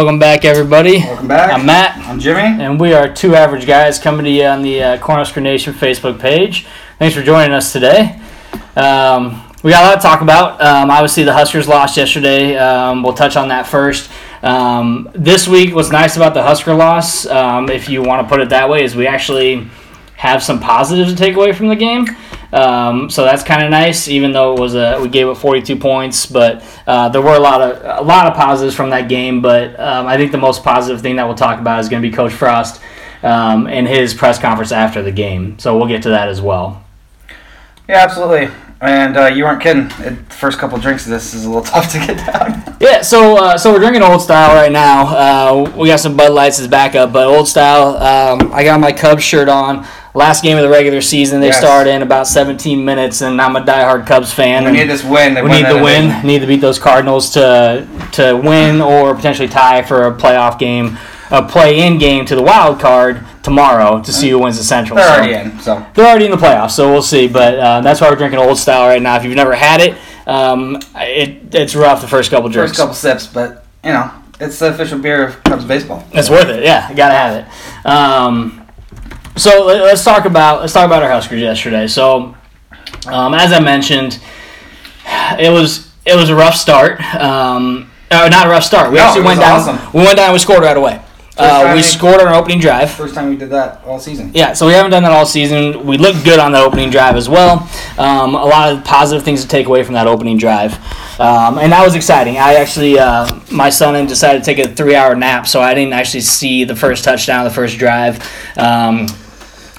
Welcome back, everybody. Welcome back. I'm Matt, I'm Jimmy. and we are two average guys coming to you on the uh, Cornhusker Nation Facebook page. Thanks for joining us today. Um, we got a lot to talk about. Um, obviously, the Huskers lost yesterday. Um, we'll touch on that first. Um, this week, what's nice about the Husker loss, um, if you want to put it that way, is we actually have some positives to take away from the game. Um, so that's kind of nice, even though it was a we gave it 42 points, but uh, there were a lot of a lot of positives from that game. But um, I think the most positive thing that we'll talk about is going to be Coach Frost um, and his press conference after the game. So we'll get to that as well. Yeah, absolutely. And uh, you weren't kidding. It, the first couple drinks of this is a little tough to get down. Yeah, so uh, so we're drinking old style right now. Uh, we got some Bud Lights as backup, but old style. Um, I got my Cubs shirt on. Last game of the regular season, they Yes. start in about 17 minutes, and I'm a diehard Cubs fan. We need this win. to we win need the win. division. Need to beat those Cardinals to to win or potentially tie for a playoff game, a play-in game to the wild card tomorrow to see who wins the Central. They're So- already in, so They're already in the playoffs, so we'll see. But uh, that's why we're drinking old style right now. If you've never had it, um, it it's rough the first couple drinks. first couple sips, but you know it's the official beer of Cubs baseball. It's worth it. Yeah, gotta have it. Um, so let- let's talk about let's talk about our Huskers yesterday. So um, as I mentioned, it was it was a rough start. Um, uh, not a rough start. We No, actually went down. awesome. We went down. and We scored right away. Uh, we scored on our opening drive. First time we did that all season. Yeah, so we haven't done that all season. We looked good on the opening drive as well. Um, a lot of positive things to take away from that opening drive, um, and that was exciting. I actually, uh, my son and decided to take a three-hour nap, so I didn't actually see the first touchdown, the first drive. Um,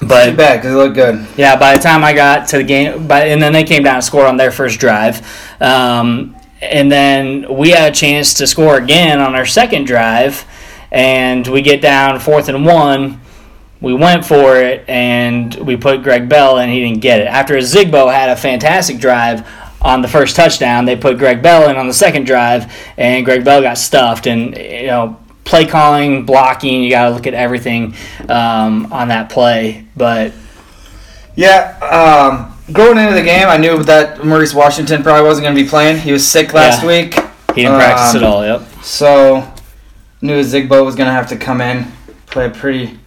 Too but bad because it looked good. yeah, by the time I got to the game, by, and then they came down and scored on their first drive. Um, and then we had a chance to score again on our second drive, and we get down fourth and one. We went for it, and we put Greg Bell, and he didn't get it. After Zigbo had a fantastic drive on the first touchdown, they put Greg Bell in on the second drive, and Greg Bell got stuffed. And you know, play calling, blocking, you got to look at everything um, on that play. But Yeah. Um, going into the game, I knew that Maurice Washington probably wasn't going to be playing. He was sick last Yeah. week, He didn't practice Um, at all. Yep. so knew Zigbo was going to have to come in, play a pretty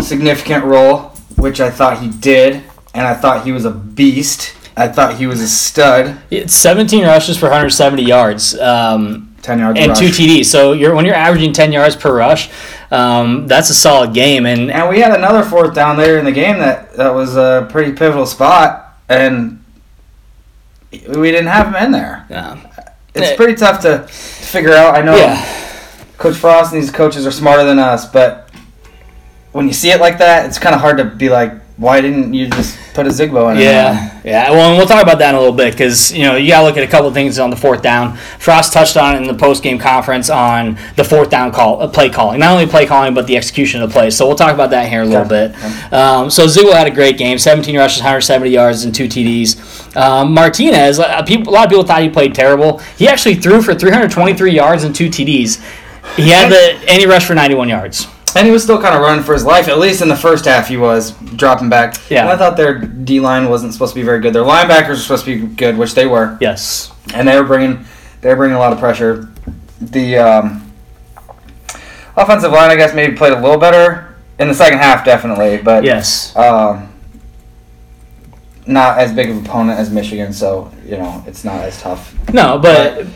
significant role, which I thought he did, and I thought he was a beast. I thought he was a stud. It's 17 rushes for 170 yards um, Ten yards and rush. two TDs. So you're when you're averaging 10 yards per rush, um, that's a solid game. And And we had another fourth down later in the game that, that was a pretty pivotal spot, and we didn't have him in there. uh, It's Yeah. pretty tough to, to figure out. I know yeah, Coach Frost and these coaches are smarter than us, but when you see it like that, it's kind of hard to be like, why didn't you just put a Zigbo in? there?" yeah, yeah. Well, and we'll talk about that in a little bit because you know you got to look at a couple of things on the fourth down. Frost touched on it in the post game conference on the fourth down call, uh, play calling. Not only play calling, but the execution of the play. So we'll talk about that here in a little Okay. bit. Um, so Zigbo had a great game, 17 rushes, 170 yards, and two TDs. Um, Martinez, uh, people, a lot of people thought he played terrible. He actually threw for 323 yards and two TDs. He had the and he rushed for 91 yards. And he was still kind of running for his life. At least in the first half, he was dropping back. Yeah. And I thought their D line wasn't supposed to be very good. Their linebackers were supposed to be good, which they were. Yes. and they were bringing they were bringing a lot of pressure. The um, offensive line, I guess, maybe played a little better in the second half, definitely, but Yes. um, not as big of an opponent as Michigan, so you know it's not as tough. No, but but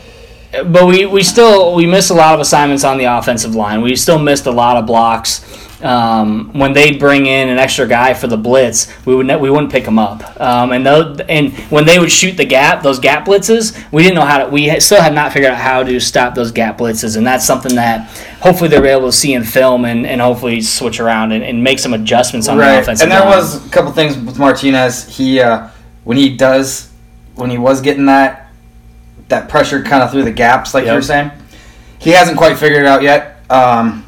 we, we still we missed a lot of assignments on the offensive line. We still missed a lot of blocks. Um, when they'd bring in an extra guy for the blitz, we would ne- we wouldn't pick them up. Um, and those, and when they would shoot the gap, those gap blitzes, we didn't know how to. We still had not figured out how to stop those gap blitzes, and that's something that hopefully they're able to see in film and, and hopefully switch around and, and make some adjustments on the offensive line. and there line. was a couple things with Martinez. He uh, when he does when he was getting that that pressure kind of through the gaps, like you were saying, he hasn't quite figured it out yet. Um,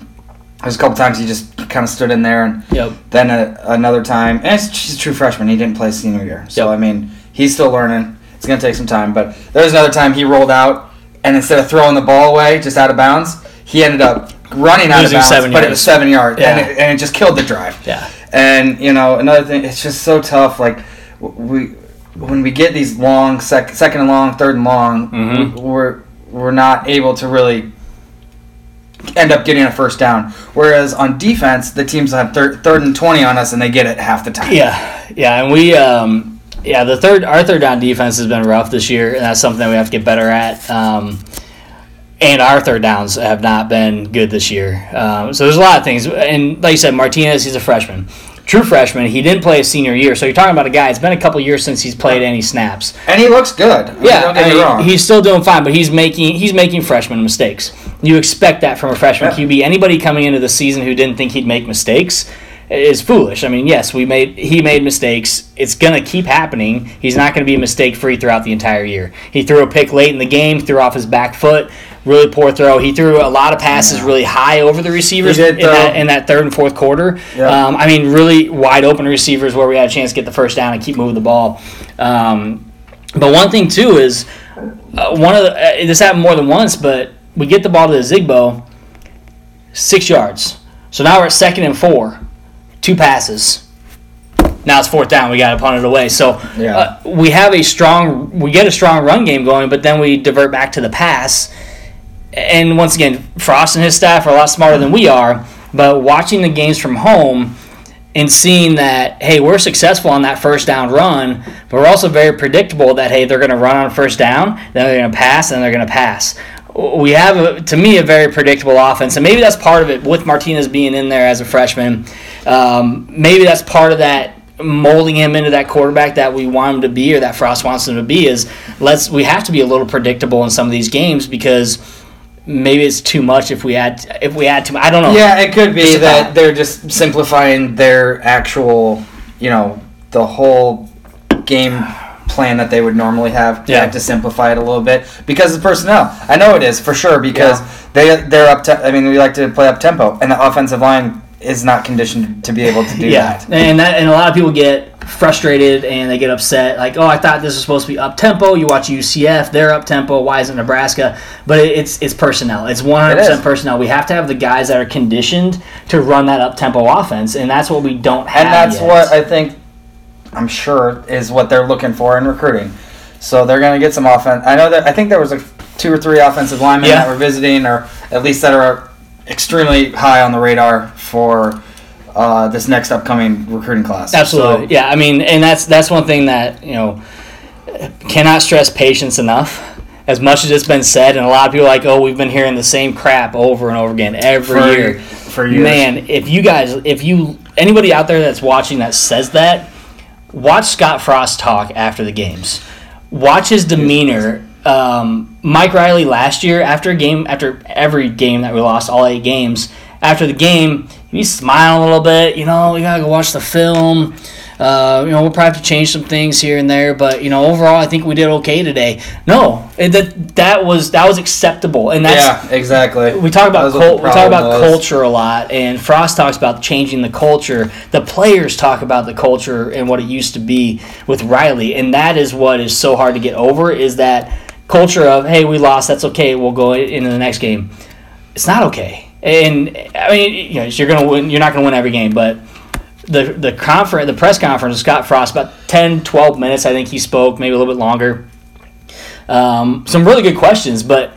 there's a couple times he just kind of stood in there, and Yep. then a, another time, and he's a true freshman. He didn't play senior year, so Yep. I mean he's still learning. It's gonna take some time, but there was another time he rolled out, and instead of throwing the ball away just out of bounds, he ended up running out Losing of bounds, but it was seven yards, and, it, and it just killed the drive. Yeah. And you know, another thing, it's just so tough. Like we, when we get these long sec, second and long, third and long, Mhm. we, we're we're not able to really end up getting a first down. Whereas on defense, the teams have thir- third and twenty on us, and they get it half the time. Yeah, yeah, and we, um, yeah, the third, our third down defense has been rough this year, and that's something that we have to get better at. Um, and our third downs have not been good this year. Um, so there's a lot of things, and like you said, Martinez, he's a freshman, true freshman. He didn't play his senior year, so you're talking about a guy. It's been a couple years since he's played any snaps. And he looks good. I Yeah, don't get I me mean, wrong. he's still doing fine, but he's making he's making freshman mistakes. You expect that from a freshman Yeah. QB. Anybody coming into the season who didn't think he'd make mistakes is foolish. I mean, yes, we made he made mistakes. It's gonna keep happening. He's not gonna be mistake free throughout the entire year. He threw a pick late in the game, threw off his back foot. Really poor throw. He threw a lot of passes really high over the receivers did, in, that, in that third and fourth quarter. Um, I mean, really wide open receivers where we had a chance to get the first down and keep moving the ball. Um, but one thing too is uh, one of the uh, this happened more than once, but we get the ball to the Zigbo, six yards. So now we're at second and four, two passes. Now it's fourth down. We got to punt it away. So Yeah. uh, we have a strong, we get a strong run game going, but then we divert back to the pass. And once again, Frost and his staff are a lot smarter than we are. But watching the games from home and seeing that, hey, we're successful on that first down run, but we're also very predictable that, hey, they're going to run on first down, then they're going to pass, and they're going to pass. We have, a, to me, a very predictable offense, and maybe that's part of it with Martinez being in there as a freshman. Um, maybe that's part of that molding him into that quarterback that we want him to be or that Frost wants him to be is let's we have to be a little predictable in some of these games because maybe it's too much if we add if we add too much. I don't know. Yeah, it could be that they're just simplifying their actual, you know, the whole game plan that they would normally have. They Yeah. have to simplify it a little bit because of personnel. I know it is for sure because they they're up. Te- I mean, we like to play up tempo, and the offensive line is not conditioned to be able to do yeah, that. and that and a lot of people get frustrated and they get upset. Like, oh, I thought this was supposed to be up tempo. You watch UCF, they're up tempo. Why isn't Nebraska? But it, it's it's personnel. It's one hundred It is. percent personnel. We have to have the guys that are conditioned to run that up tempo offense, and that's what we don't have. and that's yet. what I think. I'm sure is what they're looking for in recruiting. So they're going to get some offense. I know that I think there was like two or three offensive linemen Yeah. that were visiting, or at least that are extremely high on the radar for uh, this next upcoming recruiting class. Absolutely, So, yeah. I mean, and that's that's one thing that you know cannot stress patience enough. As much as it's been said, and a lot of people are like, oh, we've been hearing the same crap over and over again every For- year. for years. Man, if you guys, if you anybody out there that's watching that says that, watch Scott Frost talk after the games. Watch his demeanor. Um, Mike Riley last year, after a game, after every game that we lost, all eight games, after the game, he's smiling a little bit. You know, we gotta go watch the film. Uh, you know, we'll probably have to change some things here and there, but you know, overall, I think we did okay today. No, it, that that was that was acceptable, and that's yeah, exactly. we talk about That was what the cult, we talk about was. culture a lot, and Frost talks about changing the culture. The players talk about the culture and what it used to be with Riley, and that is what is so hard to get over. Is that culture of hey, we lost, that's okay, we'll go into the next game. It's not okay, and I mean, you know, you're gonna win. You're not gonna win every game, but the the conference, the press conference of Scott Frost, about 10, 12 minutes, I think he spoke, maybe a little bit longer. Um, some really good questions, but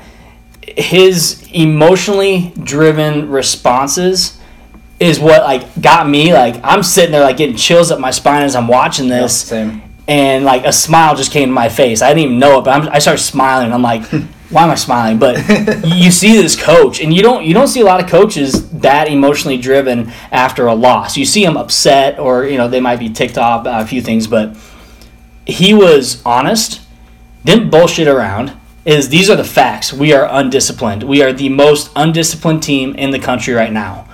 his emotionally driven responses is what like got me like I'm sitting there like getting chills up my spine as I'm watching this same. and like a smile just came to my face. I didn't even know it, but I'm, I started smiling. I'm like, why am I smiling? But you see this coach, and you don't you don't see a lot of coaches that emotionally driven after a loss. You see them upset, or you know they might be ticked off about a few things, but he was honest, didn't bullshit around. Is these are the facts? We are undisciplined. We are the most undisciplined team in the country right now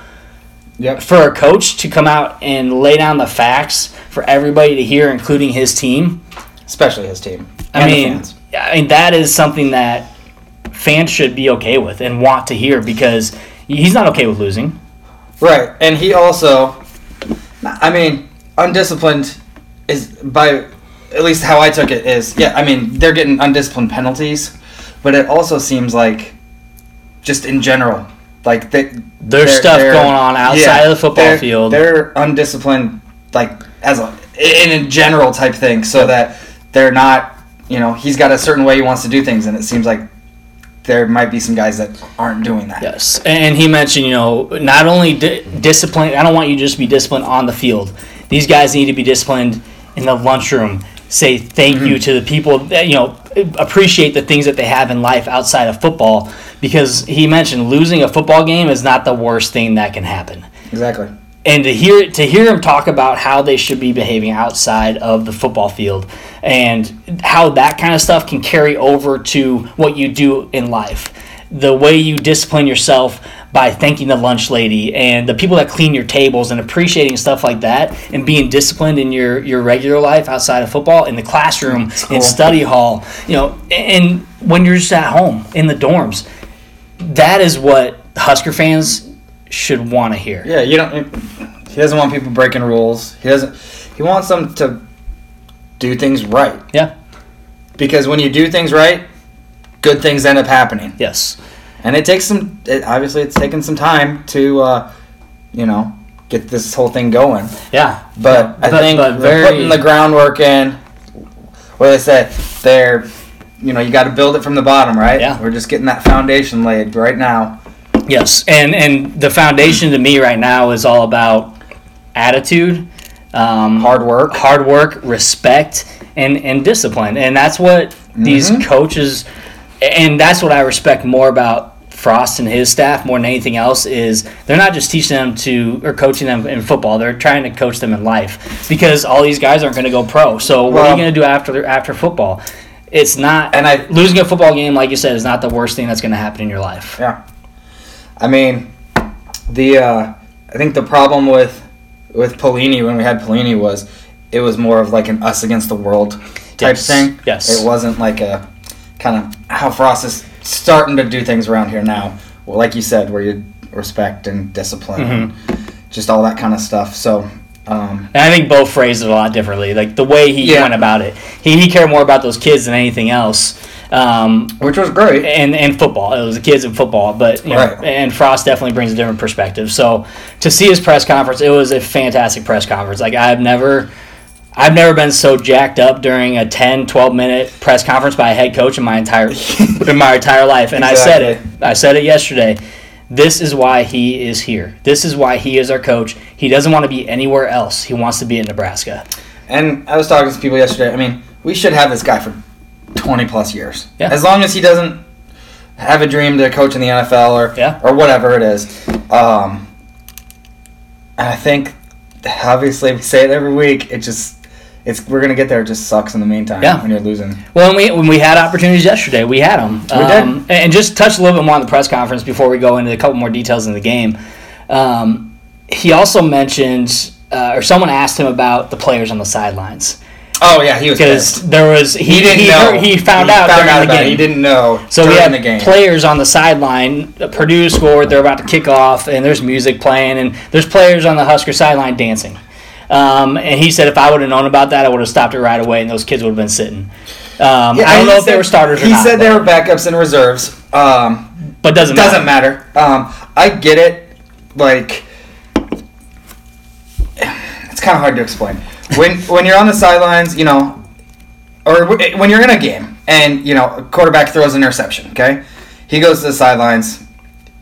Yep. for a coach to come out and lay down the facts for everybody to hear, including his team. Especially his team. I mean. I mean that is something that fans should be okay with and want to hear because he's not okay with losing. Right, and he also, I mean, undisciplined is by at least how I took it is yeah. I mean, they're getting undisciplined penalties, but it also seems like just in general, like they, There's stuff they're- going on outside of the football they're- field. They're undisciplined, like as a in a general type thing, so that they're not. You know, he's got a certain way he wants to do things, and it seems like there might be some guys that aren't doing that. Yes, and he mentioned, you know, not only di- discipline. I don't want you to just be disciplined on the field. These guys need to be disciplined in the lunchroom. Say thank you mm-hmm. to the people. That, you know, appreciate the things that they have in life outside of football. Because he mentioned losing a football game is not the worst thing that can happen Exactly. And to hear to hear him talk about how they should be behaving outside of the football field and how that kind of stuff can carry over to what you do in life the way you discipline yourself by thanking the lunch lady and the people that clean your tables and appreciating stuff like that and being disciplined in your your regular life outside of football in the classroom cool. in study hall you know and when you're just at home in the dorms that is what husker fans should want to hear Yeah, you don't. He doesn't want people breaking rules. He doesn't. He wants them to do things right. yeah Because when you do things right, good things end up happening. yes And it takes some. It, obviously, it's taken some time to, uh, you know, get this whole thing going. Yeah, But I But- think but they're very- putting the groundwork in. What they say, they're, you know, you got to build it from the bottom, right? Yeah. We're just getting that foundation laid right now. Yes, and and the foundation to me right now is all about attitude, um, Hard work. hard work, respect, and and discipline, and that's what these Mhm. coaches, and that's what I respect more about Frost and his staff more than anything else is they're not just teaching them to or coaching them in football; they're trying to coach them in life because all these guys aren't going to go pro. So what are you going to do after after football? It's not, And I- losing a football game, like you said, is not the worst thing that's going to happen in your life. Yeah. I mean, the uh, I think the problem with with Pelini when we had Pelini was it was more of like an us against the world type Yes. thing. Yes. It wasn't like a kind of how Frost is starting to do things around here now. Well, like you said, where you respect and discipline, and just all that kind of stuff. So. Um, And I think Bo phrased it a lot differently. Like the way he Yeah. went about it, he, he cared more about those kids than anything else. Um, which was great. and and football, it was the kids in football, but you know, Right. and Frost definitely brings a different perspective. So to see his press conference, it was a fantastic press conference. Like I've never. I've never been so jacked up during a 10, 12 minute press conference by a head coach in my entire in my entire life. And I said it. I said it yesterday. This is why he is here. This is why he is our coach. He doesn't want to be anywhere else. He wants to be in Nebraska. And I was talking to people yesterday. I mean, we should have this guy for 20 plus years. Yeah. As long as he doesn't have a dream to coach in the NFL or Yeah. or whatever it is. Um, and I think, obviously, we say it every week. It just, it's we're gonna get there. It just sucks in the meantime. Yeah. When you're losing. Well, when we when we had opportunities yesterday, we had them. We did. And just touch a little bit more on the press conference before we go into a couple more details in the game. Um, he also mentioned, uh, or someone asked him about the players on the sidelines Oh yeah, he was because there was he, He didn't he, know. heard- he found out during the about it. game. He didn't know. So we had the game. players on the sideline. Purdue scored. They're about to kick off, and there's music playing, and there's players on the Husker sideline dancing. Um, and he said, if I would have known about that, I would have stopped it right away, and those kids would have been sitting. Um, Yeah, I don't know he if they were starters or He not. said they were backups and reserves. Um, but doesn't doesn't matter. matter. Um, I get it. Like, it's kind of hard to explain. When when you're on the sidelines, you know, or w- eh, when you're in a game and you know a quarterback throws an interception. Okay, he goes to the sidelines.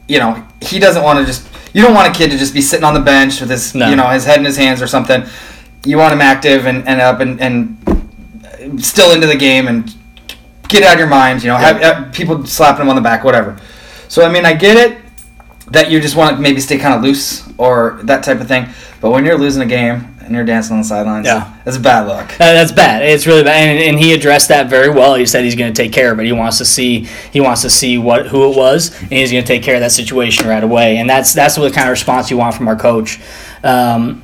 You know, he doesn't want to just. You don't want a kid to just be sitting on the bench with his, No. you know, his head in his hands or something. You want him active and, and up and, and still into the game and get out of your mind. You know, have, have people slapping him on the back, whatever. So I mean, I get it that you just want to maybe stay kind of loose or that type of thing. But when you're losing a game and you're dancing on the sidelines, Yeah. that's a bad look. Uh, that's bad. It's really bad, and, and he addressed that very well. He said he's going to take care of it. He wants to see he wants to see what who it was, and he's going to take care of that situation right away. And that's that's what kind of response you want from our coach. Um,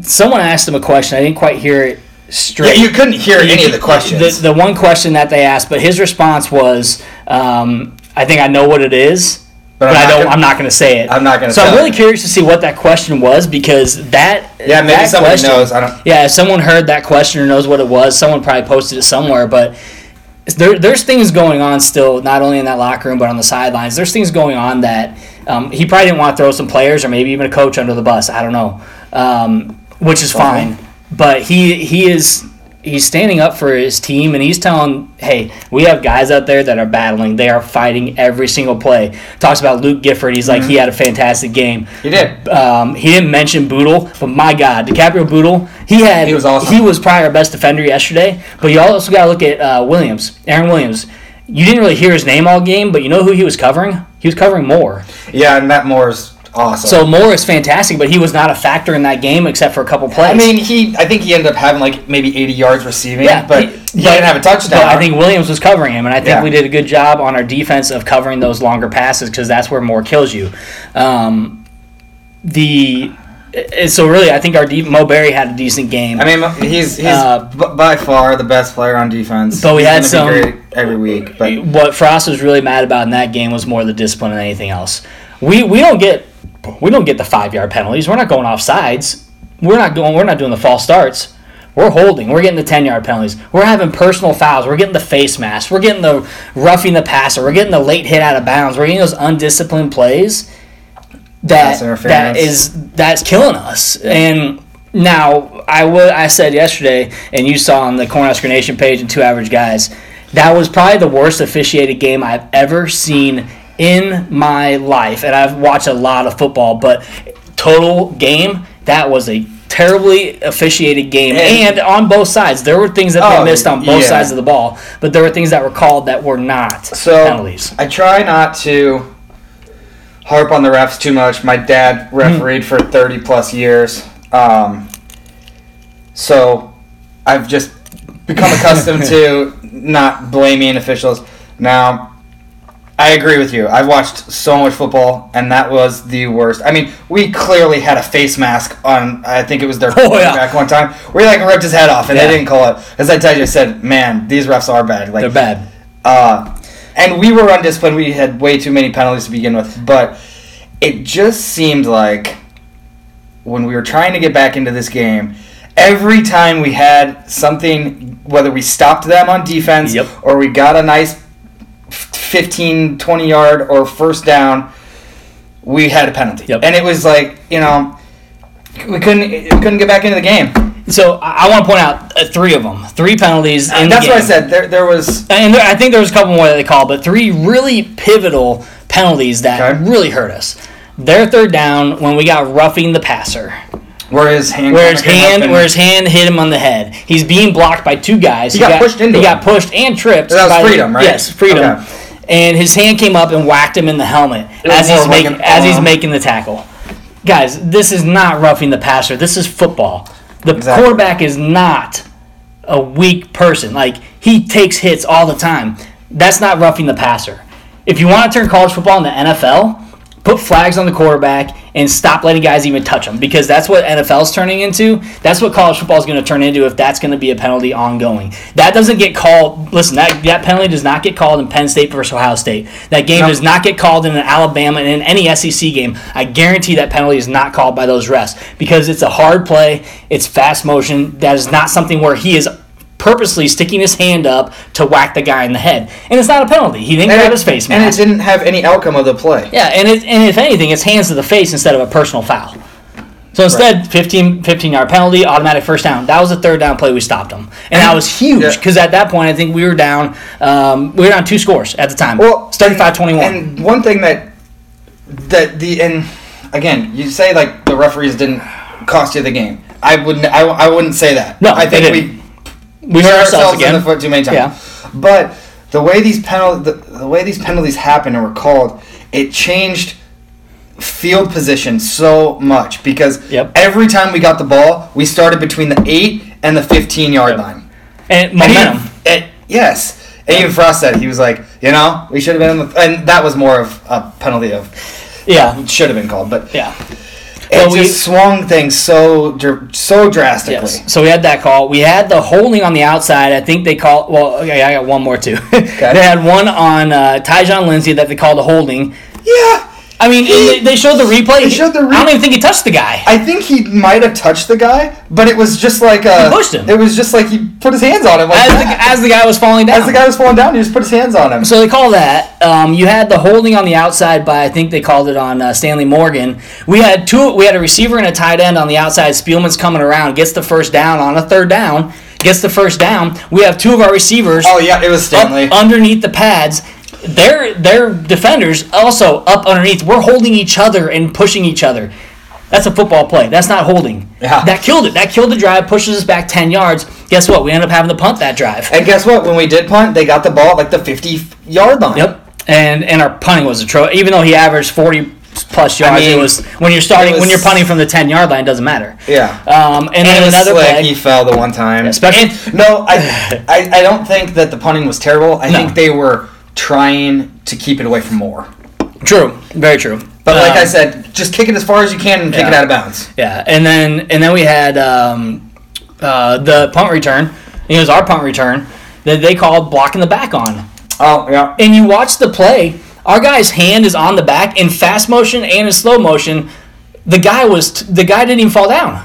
someone asked him a question. I didn't quite hear it straight. Yeah, you couldn't hear any of the questions. The, the one question that they asked, but his response was, um, "I think I know what it is." But, I'm I not don't. gonna- I'm not going to say it. I'm not say it. So I'm really curious to see what that question was because that. yeah, maybe that somebody question- knows. I don't. yeah, if someone heard that question or knows what it was, someone probably posted it somewhere. But there, there's things going on still, not only in that locker room but on the sidelines. There's things going on that um, he probably didn't want to throw some players or maybe even a coach under the bus. I don't know, um, which is fine. But he he is he's standing up for his team and he's telling, hey, we have guys out there that are battling. They are fighting every single play. Talks about Luke Gifford. He's like, he had a fantastic game. He did. Um, he didn't mention Bootle, but my God, DiCaprio Bootle, he had He was awesome. He was probably our best defender yesterday. But you also got to look at uh, Williams, Aaron Williams. You didn't really hear his name all game, but you know who he was covering? He was covering Moore. Yeah, and Matt Moore's awesome. So Moore is fantastic, but he was not a factor in that game except for a couple plays. I mean, he. I think he ended up having like maybe 80 yards receiving. Yeah, but he- he, didn't have a touchdown. But I think Williams was covering him, and I think Yeah. we did a good job on our defense of covering those longer passes because that's where Moore kills you. Um, the so really, I think our de- Mo Barry had a decent game. I mean, he's he's Uh, b- by far the best player on defense. But we He's had some- every week. But what Frost was really mad about in that game was more the discipline than anything else. We we don't get we don't get the five yard penalties. We're not going off sides. We're not going. We're not doing the false starts. We're holding. We're getting the ten yard penalties. We're having personal fouls. We're getting the face mask. We're getting the roughing the passer. We're getting the late hit out of bounds. We're getting those undisciplined plays that that is that's killing us. And now I would I said yesterday, and you saw on the Cornhusker Nation page and two average guys, that was probably the worst officiated game I've ever seen in my life. And I've watched a lot of football, but total game that was a terribly officiated game and, And- on both sides there were things that they Oh, missed on both yeah. sides of the ball but there were things that were called that were not so penalties I try not to harp on the refs too much. My dad refereed for 30 plus years. Um, so I've just become accustomed to not blaming officials. Now, I agree with you. I've watched so much football, and that was the worst. I mean, we clearly had a face mask on. I think it was their Oh, yeah. quarterback one time. We like ripped his head off, and Yeah. they didn't call it. As I tell you, I said, "Man, these refs are bad." Like they're bad uh, and we were undisciplined. We had way too many penalties to begin with. But it just seemed like when we were trying to get back into this game, every time we had something, whether we stopped them on defense Yep. or we got a nice 15, 20 yard or first down, we had a penalty. Yep. And it was like, you know, we couldn't we couldn't get back into the game. so i, want to point out uh, three of them three penalties in the That's what I said. There, there was and there, I think there was a couple more that they called, but three really pivotal penalties that Okay. really hurt us. Their third down when we got roughing the passer, where his hand, where his kinda came up hand and- where his hand hit him on the head. He's being blocked by two guys. He got pushed into He him. got pushed and tripped. That was by the- Freedom, right? Yes, freedom. Okay. And his hand came up and whacked him in the helmet as he's like making as he's making the tackle. Guys, this is not roughing the passer. This is football. The Exactly. quarterback is not a weak person. Like he takes hits all the time. That's not roughing the passer. If you want to turn college football into NFL, put flags on the quarterback and stop letting guys even touch them because that's what NFL's turning into. That's what college football is going to turn into if that's going to be a penalty ongoing. That doesn't get called. Listen, that, that penalty does not get called in Penn State versus Ohio State. That game No. does not get called in an Alabama and in any SEC game. I guarantee that penalty is not called by those refs because it's a hard play. It's fast motion. That is not something where he is purposely sticking his hand up to whack the guy in the head, and it's not a penalty. He didn't and grab it, his face and it didn't have any outcome of the play. Yeah, and it, and if anything, it's hands to the face instead of a personal foul. So instead, 15, 15 yard penalty, automatic first down. That was the third down play we stopped them, and that was huge Yeah. because at that point I think we were down. Um, we were down two scores at the time. Well, it's 35-21. And one thing that that the and again, you say like the referees didn't cost you the game. I wouldn't. I, I wouldn't say that. No, I think we we hurt ourselves in the foot too many times. Yeah. But the way these penal the, the way these penalties happened and were called, it changed field position so much because Yep. every time we got the ball, we started between the eight and the fifteen yard Yep. line. And And momentum. even- it- yes. And even Frost said he was like, you know, we should have been in the, and that was more of a penalty of yeah, should have been called, but yeah. It Well, just we- swung things so so drastically. Yes. So we had that call. We had the holding on the outside. I think they called. Well, okay, I got one more too. they had one on uh, Tyjon Lindsey that they called a holding. Yeah, I mean, and they, showed the replay. They showed the re- I don't even think he touched the guy. I think he might have touched the guy, but it was just like uh, He pushed him. It was just like he put his hands on him. Like as, the, as the guy was falling down. As the guy was falling down, he just put his hands on him. So they call that. Um, you had the holding on the outside by I think they called it on uh, Stanley Morgan. We had two. We had a receiver and a tight end on the outside. Spielman's coming around, gets the first down on a third down. gets the first down. We have two of our receivers Oh yeah, it was Stanley. underneath the pads. Their their defenders also up underneath. We're holding each other and pushing each other. That's a football play. That's not holding. Yeah. That killed it. That killed the drive. Pushes us back ten yards. Guess what? We end up having to punt that drive. and guess what? When we did punt, they got the ball at like the 50 yard line. Yep. And and our punting was atrocious. Even though he averaged forty plus yards, mean, it was when you're starting it when you're punting from the ten yard line. Doesn't matter. Yeah. Um, and, And then it was another slick. play. He fell the one time. Especially- And- no, I, I I don't think that the punting was terrible. I No. think they were trying to keep it away from Moore. True. Very true. But like Um, I said, just kick it as far as you can and kick Yeah. it out of bounds. Yeah, and then and then we had um, uh, the punt return. It was our punt return that they called blocking the back on. Oh yeah. And you watch the play. Our guy's hand is on the back in fast motion and in slow motion. The guy was t- the guy didn't even fall down.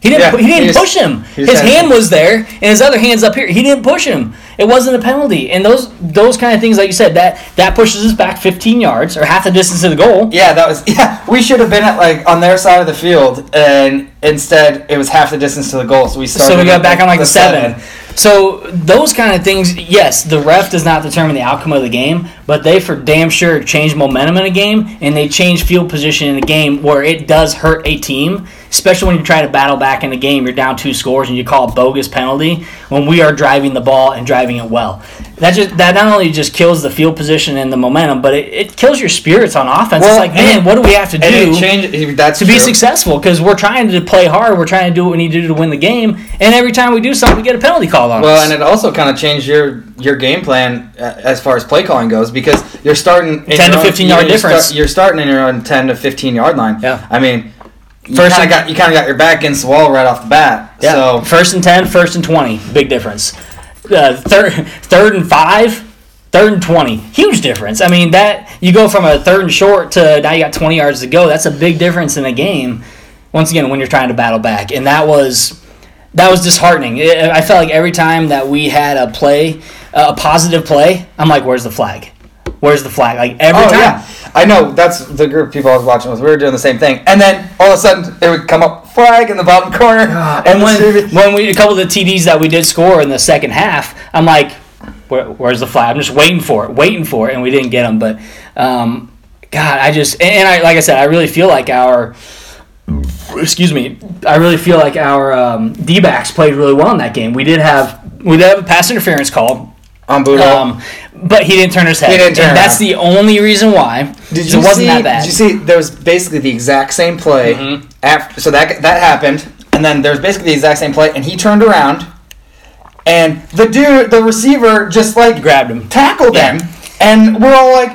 He didn't. Yeah, he didn't he just- push him. His hand was there, and his other hand's up here. He didn't push him. It wasn't a penalty. And those those kind of things, like you said, that that pushes us back 15 yards or half the distance to the goal. Yeah, that was yeah. We should have been at like on their side of the field, and instead it was half the distance to the goal. So we started. So we got back on like the seven. So those kind of things, yes, the ref does not determine the outcome of the game, but they for damn sure change momentum in a game and they change field position in a game where it does hurt a team, especially when you try to battle back in the game. You're down two scores and you call a bogus penalty when we are driving the ball and driving it well. That just that not only just kills the field position and the momentum, but it, it kills your spirits on offense. Well, it's like, man, what do we have to do? changed. To be true. successful because we're trying to play hard. We're trying to do what we need to do to win the game. And every time we do something, we get a penalty call on Well, us. and it also kind of changed your your game plan uh, as far as play calling goes because you're starting in 10 to your own- 15 yard you're start- difference. you're starting in your own ten to fifteen yard line. Yeah. I mean, First of got you kind of got your back against the wall right off the bat. yeah. So first and 10, first and 20. Big difference. Uh, third, third and 5, third and 20. Huge difference. I mean, that you go from a third and short to now you got 20 yards to go. That's a big difference in a game. Once again, when you're trying to battle back. And that was that was disheartening. It, I felt like every time that we had a play, a positive play, I'm like, where's the flag? Where's the flag? Like every Oh time. yeah, I know. That's the group of people I was watching with. We were doing the same thing, and then all of a sudden it would come up flag in the bottom corner, And when, when we a couple of the TDs that we did score in the second half, I'm like, Where, where's the flag? I'm just waiting for it, waiting for it, and we didn't get them. But um, God, I just and I like I said, I really feel like our excuse me, I really feel like our um, D backs played really well in that game. We did have we did have a pass interference call. On Bootle. Um, but he didn't turn his head. He didn't turn and that's the only reason why. Did you it wasn't see? that bad. Did you see? There was basically the exact same play. Mhm. After, so that that happened, and then there was basically the exact same play, and he turned around, and the dude, the receiver, just like Grabbed him. tackled Yeah. him, and we're all like,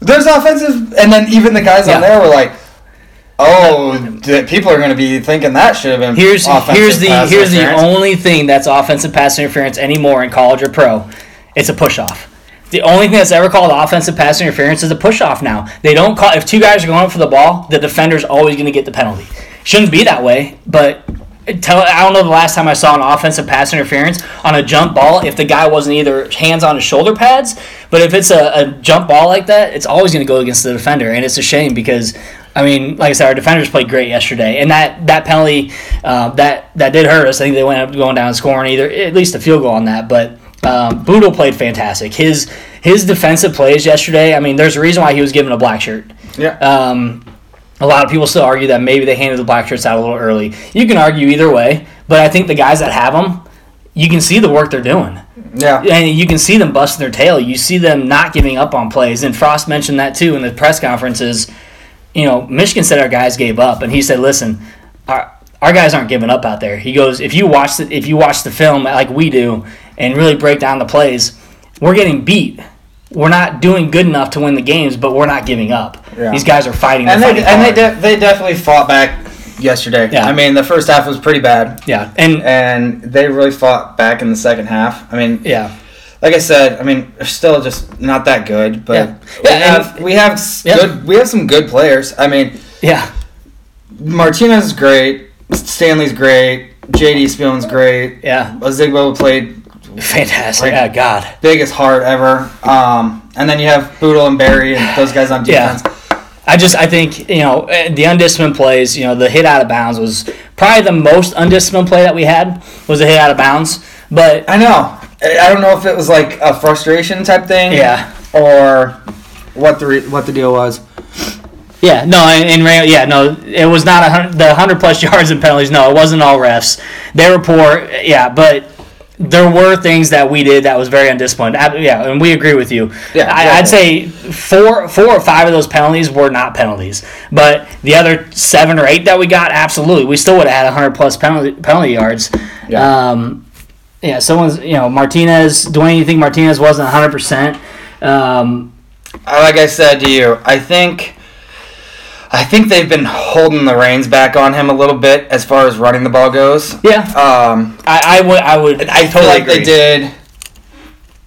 "There's offensive," and then even the guys Yeah. on there were like. Oh, people are going to be thinking that should have been Here's here's the here's the only thing that's offensive pass interference anymore in college or pro. It's a push off. The only thing that's ever called offensive pass interference is a push off now. They don't call if two guys are going up for the ball, the defender's always going to get the penalty. Shouldn't be that way, but tell I don't know the last time I saw an offensive pass interference on a jump ball if the guy wasn't either hands on his shoulder pads, but if it's a, a jump ball like that, it's always going to go against the defender, and it's a shame because I mean, like I said, our defenders played great yesterday, and that that penalty uh, that that did hurt us. I think they went up going down and scoring either at least a field goal on that. But um, Bootle played fantastic. His his defensive plays yesterday. I mean, there's a reason why he was given a black shirt. Yeah. Um, a lot of people still argue that maybe they handed the black shirts out a little early. You can argue either way, but I think the guys that have them, you can see the work they're doing yeah. and you can see them busting their tail. You see them not giving up on plays. And Frost mentioned that too in the press conferences. You know, Michigan said our guys gave up, and he said, "Listen, our our guys aren't giving up out there." He goes, "If you watch the if you watch the film like we do and really break down the plays, we're getting beat. We're not doing good enough to win the games, but we're not giving up. Yeah. These guys are fighting. and they fighting and they de- they definitely fought back yesterday. Yeah. I mean, the first half was pretty bad, yeah, and and they really fought back in the second half. I mean, yeah, like I said, I mean, they're still just not that good, but Yeah. we Yeah, and- have we have Yeah. good we have some good players. I mean, yeah, Martinez is great, Stanley's great, JD Spielman's great, yeah, Zigbo played fantastic. Like- yeah, God, biggest heart ever, um, and then you have Bootle and Barry and those guys on defense. Yeah. I just I think you know eh, the undisciplined plays. You know the hit out of bounds was probably the most undisciplined play that we had was the hit out of bounds. But I know. I don't know if it was like a frustration type thing. yeah, Or what the re- what the deal was. yeah, no, and, and Ray- yeah, no, it was not a hundred, the hundred plus yards and penalties. No, it wasn't all refs. They were poor. Yeah, but. There were things that we did that was very undisciplined. Ab- Yeah, and we agree with you. Yeah, I, I'd say four, four or five of those penalties were not penalties, but the other seven or eight that we got, absolutely, we still would have had hundred plus penalty penalty yards. Yeah. Um, yeah, someone's you know Martinez. Dwayne, you think Martinez wasn't hundred percent? Um, Uh, Like I said to you, I think I think they've been holding the reins back on him a little bit as far as running the ball goes. yeah, Um, I, I would. I would. I feel like agree. they did.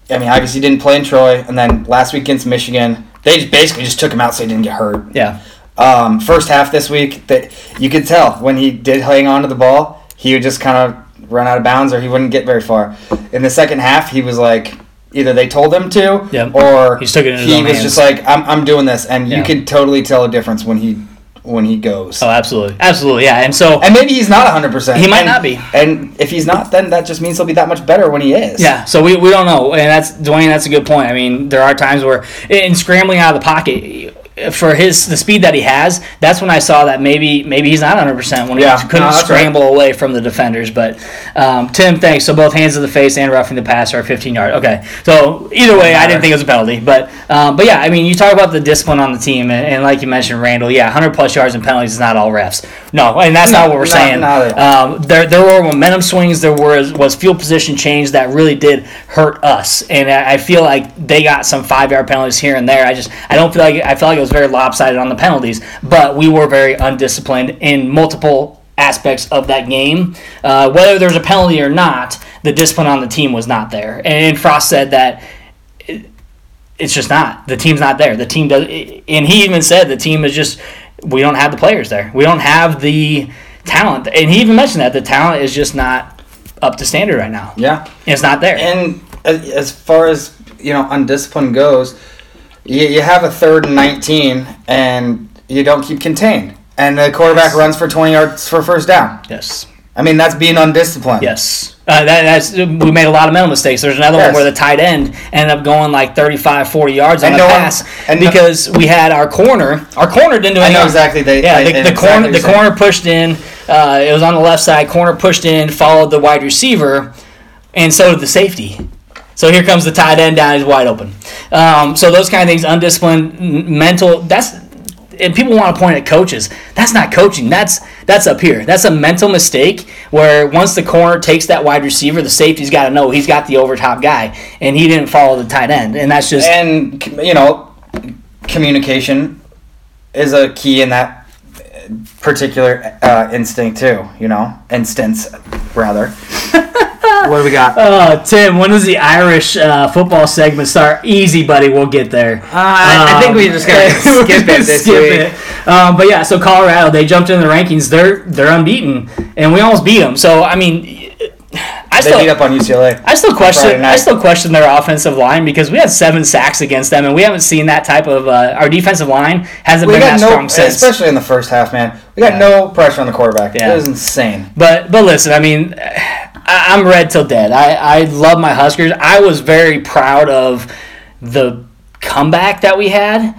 I mean, obviously didn't play in Troy, and then last week against Michigan, they basically just took him out so he didn't get hurt. Yeah, Um, first half this week, that you could tell when he did hang on to the ball, he would just kind of run out of bounds or he wouldn't get very far. In the second half, he was like, either they told him to, Yep. or He took it in his he own was hands. just like, I'm, I'm doing this, and Yeah. you can totally tell a difference when he when he goes. oh, absolutely, absolutely, yeah. And so, And maybe he's not 100%. He might and- not be. And if he's not, then that just means he'll be that much better when he is. yeah. So we, we don't know, and that's Dwayne. That's a good point. I mean, there are times where in scrambling out of the pocket. For his the speed that he has, that's when I saw that maybe maybe he's not 100 percent when Yeah, he couldn't no, that's right. scramble away from the defenders. But um, Tim, thanks. So both hands to the face and roughing the passer are 15 yard. Okay, so either way, I didn't think it was a penalty. But um, but yeah, I mean, you talk about the discipline on the team, and, and like you mentioned, Randall, yeah, 100 plus yards and penalties is not all refs. No, and that's No, not what we're not- saying. not. Um, there, there were momentum swings. There was was field position change that really did hurt us, and I, I feel like they got some five yard penalties here and there. I just I don't feel like I feel like it was very lopsided on the penalties, but we were very undisciplined in multiple aspects of that game. Uh, whether there's a penalty or not, the discipline on the team was not there. And Frost said that it's just not. The team's not there. The team does, and he even said the team is just we don't have the players there. We don't have the talent, and he even mentioned that the talent is just not up to standard right now. Yeah. It's not there. And as as far as you know, undisciplined goes, you, you have a third and nineteen, and you don't keep contained, and the quarterback Yes. runs for twenty yards for first down. yes, I mean, that's being undisciplined. yes. Uh, that, that's we made a lot of mental mistakes. There's another Yes. one where the tight end ended up going like 35, 40 yards on And a no one- pass and no- because we had our corner. Our corner didn't do I anything. know exactly. They, Yeah, I- the, the exactly corner the saying. corner pushed in. Uh, it was on the left side. Corner pushed in, followed the wide receiver, and so did the safety. So here comes the tight end down. He's wide open. Um, so those kind of things, undisciplined, mental. That's and people want to point at coaches. That's not coaching. That's that's up here. That's a mental mistake where once the corner takes that wide receiver, the safety's got to know he's got the overtop guy, and he didn't follow the tight end, and that's just and you know, communication is a key in that particular uh, instinct too. You know, instance rather. what do we got? Oh, Tim, when does the Irish uh, football segment start? Easy, buddy. We'll get there. I, I think we just gotta Um, skip it this skip week. it. Um, but yeah, so Colorado, they jumped in the rankings. They're they're unbeaten, and we almost beat them. So I mean, I They still beat up on UCLA. I still question I still question their offensive line because we had seven sacks against them, and we haven't seen that type of uh, our defensive line hasn't We been that no, strong since. especially in the first half, man. We got Yeah. no pressure on the quarterback. Yeah. It was insane. But but listen, I mean, I, I'm red till dead. I, I love my Huskers. I was very proud of the comeback that we had.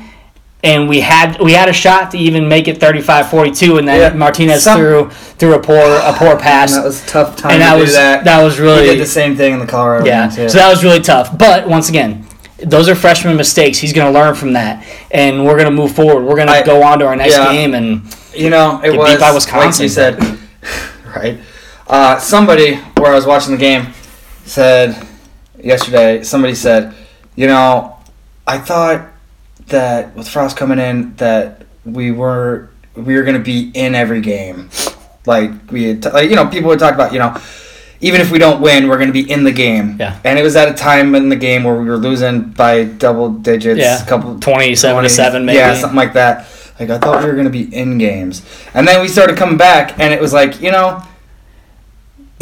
And we had we had a shot to even make it 35-42, and then Yeah. Martinez Some- threw threw a poor a poor pass, that was a tough time and to that do was that. that was really did the same thing in the Colorado yeah. So that was really tough. But once again, those are freshman mistakes. He's going to learn from that, and we're going to move forward. We're going to go on to our next yeah. game, and You know, it was beat by like Wisconsin. you said, right? Uh, somebody where I was watching the game said yesterday. Somebody said, you know, I thought that with Frost coming in, that we were we were going to be in every game. Like we, had t- like you know, people would talk about you know. Even if we don't win, we're going to be in the game. Yeah. And it was at a time in the game where we were losing by double digits. Yeah. A couple 27 to 7 maybe. Yeah, something like that. Like I thought we were gonna be in games, and then we started coming back, and it was like you know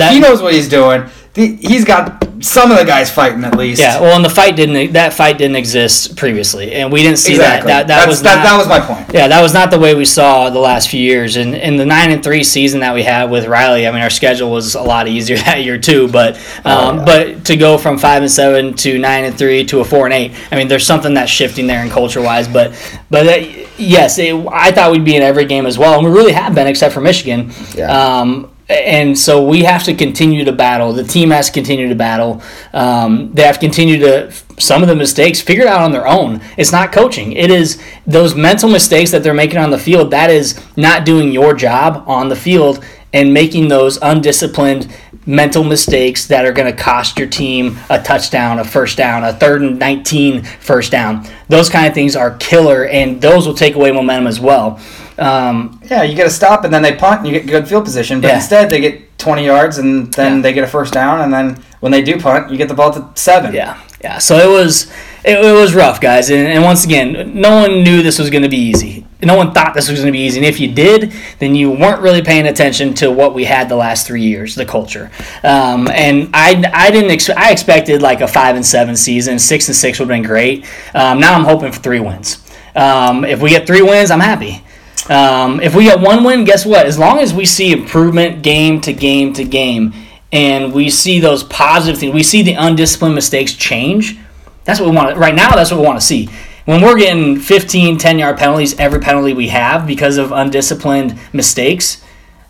that, he knows what he's doing. the, he's got some of the guys fighting at least. Yeah, well, and the fight didn't that fight didn't exist previously, and we didn't see exactly. that. That, that That's- was that, not, that was my point. Yeah, that was not the way we saw the last few years. And in the nine and three season that we had with Riley, I mean, our schedule was a lot easier that year too. But um, yeah. but to go from five and seven to nine and three to a four and eight, I mean, there's something that's shifting there in culture wise. But but uh, yes, it, I thought we'd be in every game as well, and we really have been, except for Michigan. Yeah. Um, and so we have to continue to battle. The team has to continue to battle. Um, they have to continue to some of the mistakes figure it out on their own. It's not coaching. It is those mental mistakes that they're making on the field. That is not doing your job on the field and making those undisciplined mental mistakes that are going to cost your team a touchdown, a first down, a third and 19 first down. Those kind of things are killer, and those will take away momentum as well. Um, Yeah, you get a stop and then they punt and you get good field position. But Yeah. instead, they get 20 yards and then Yeah. they get a first down. And then when they do punt, you get the ball to seven. Yeah, yeah. So it was it, it was rough, guys. And, and once again, no one knew this was going to be easy. No one thought this was going to be easy. And if you did, then you weren't really paying attention to what we had the last three years, the culture. Um, and I, I didn't ex- I expected like a five and seven season. Six and six would have been great. Um, now I'm hoping for three wins. Um, if we get three wins, I'm happy. Um, if we get one win, guess what? As long as we see improvement game to game to game, and we see those positive things, we see the undisciplined mistakes change. That's what we want. Right now, that's what we want to see. When we're getting 15, 10 yard penalties every penalty we have because of undisciplined mistakes,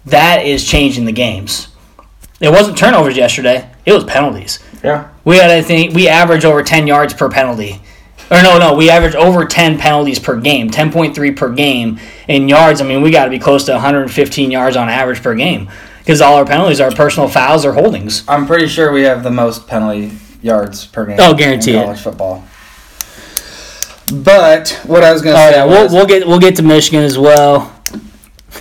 that is changing the games. It wasn't turnovers yesterday; it was penalties. Yeah. We had, I think, we average over 10 yards per penalty. Or no, no, we average over 10 penalties per game, 10.3 per game in yards. I mean, we got to be close to 115 yards on average per game because all our penalties are personal fouls or holdings. I'm pretty sure we have the most penalty yards per game. Oh, guarantee in it. college football. But what I was going to say yeah, we'll, we'll get we'll get to Michigan as well.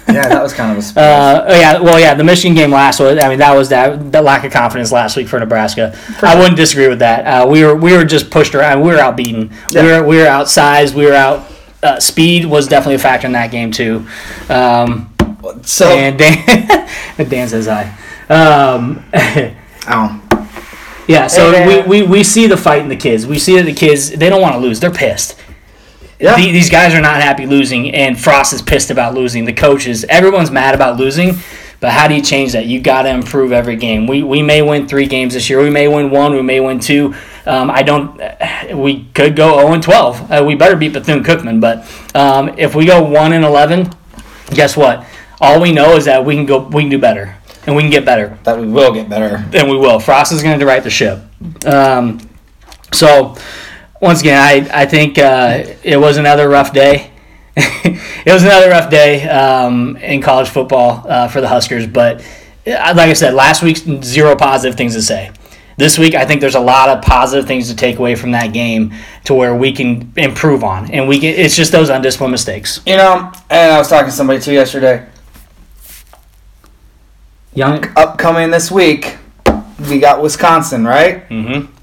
Yeah, that was kind of a surprise. Uh, oh yeah, well yeah, the Michigan game last was. I mean, that was that the lack of confidence last week for Nebraska. I wouldn't disagree with that. Uh, we were we were just pushed around. We were outbeaten. Yeah. We were we were outsized. We were out. Uh, speed was definitely a factor in that game too. Um, so, and Dan, Dan says hi. Um, oh, yeah, so Hey, we, we, we see the fight in the kids. We see that the kids they don't want to lose. They're pissed. Yeah. The- these guys are not happy losing, and Frost is pissed about losing. The coaches, everyone's mad about losing. But how do you change that? You got to improve every game. We, we may win three games this year. We may win one. We may win two. Um, I don't. We could go zero and twelve. Uh, we better beat Bethune Cookman. But um, if we go one and eleven, guess what? All we know is that we can go. We can do better, and we can get better that we will get better. and we will. Frost is going to right the ship. Um, so, once again, I, I think uh, it was another rough day. it was another rough day um, in college football uh, for the Huskers, but uh, like I said, last week, zero positive things to say. This week, I think there's a lot of positive things to take away from that game to where we can improve on. And we can, it's just those undisciplined mistakes. You know, and I was talking to somebody too yesterday. Young. Upcoming this week, we got Wisconsin, right? Mm-hmm.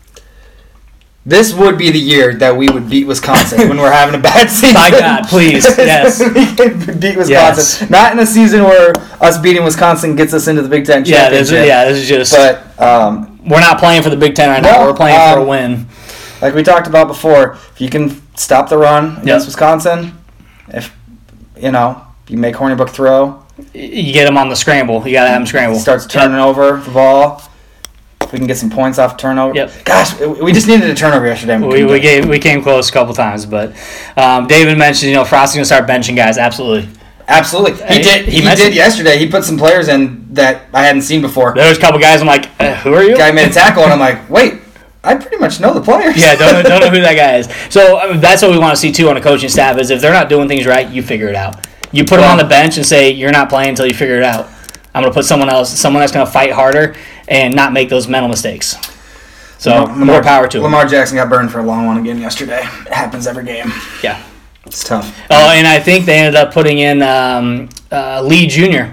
This would be the year that we would beat Wisconsin when we're having a bad season. My God, please, yes. beat Wisconsin. Yes. Not in a season where us beating Wisconsin gets us into the Big Ten Yeah, this championship. is, yeah, this is just. But um, we're not playing for the Big Ten right now. We're playing for a um, win. like we talked about before, if you can stop the run against Yep. Wisconsin, if you know you make Hornibrook throw, You get him on the scramble. You gotta have them scramble. he starts turning over the ball. We can get some points off turnover. Yep. Gosh, we just needed a turnover yesterday. We, we gave we came close a couple times, but um, David mentioned you know Frost's gonna start benching guys. Absolutely. Absolutely, he did. he He, did yesterday. He put some players in that I hadn't seen before. There was a couple guys. I'm like, uh, who are you? Guy made a tackle, and I'm like, wait, I pretty much know the players. Yeah, don't know, don't know who that guy is. So I mean, that's what we want to see too on a coaching staff is if they're not doing things right, you figure it out. You put them on the bench and say you're not playing until you figure it out. I'm gonna put someone else, someone that's gonna fight harder and not make those mental mistakes. So Lamar- more power to him. Lamar Jackson got burned for a long one again yesterday. It happens every game. Yeah. It's tough. Oh, and I think they ended up putting in um, uh, Lee Jr.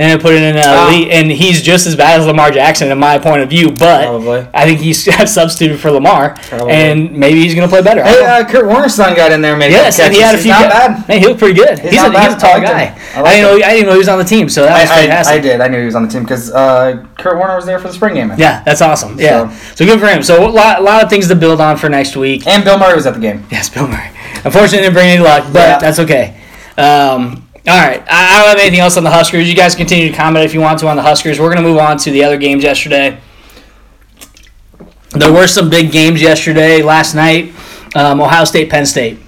and then put it in a Oh. elite, and he's just as bad as Lamar Jackson in my point of view. But Probably. I think he's substituted for Lamar, Probably. and maybe he's going to play better. Hey, uh, Kurt Warner's son got in there, made Yes, and he had a He's few. not ca- bad. Man, he looked pretty good. He's, not a, he's a tall I guy. I I, didn't know. I didn't know he was on the team. So that was I, fantastic. I did. I knew he was on the team because uh, Kurt Warner was there for the spring game. Yeah, that's awesome. Yeah, So- so, good for him. So a lot, a lot of things to build on for next week. And Bill Murray was at the game. Yes, Bill Murray. Unfortunately, didn't bring any luck, but Yeah. that's okay. Um, all right, I, don't have anything else on the Huskers. You guys continue to comment if you want to on the Huskers. We're going to move on to the other games yesterday. There were some big games yesterday, last night. Um, Ohio State, Penn State.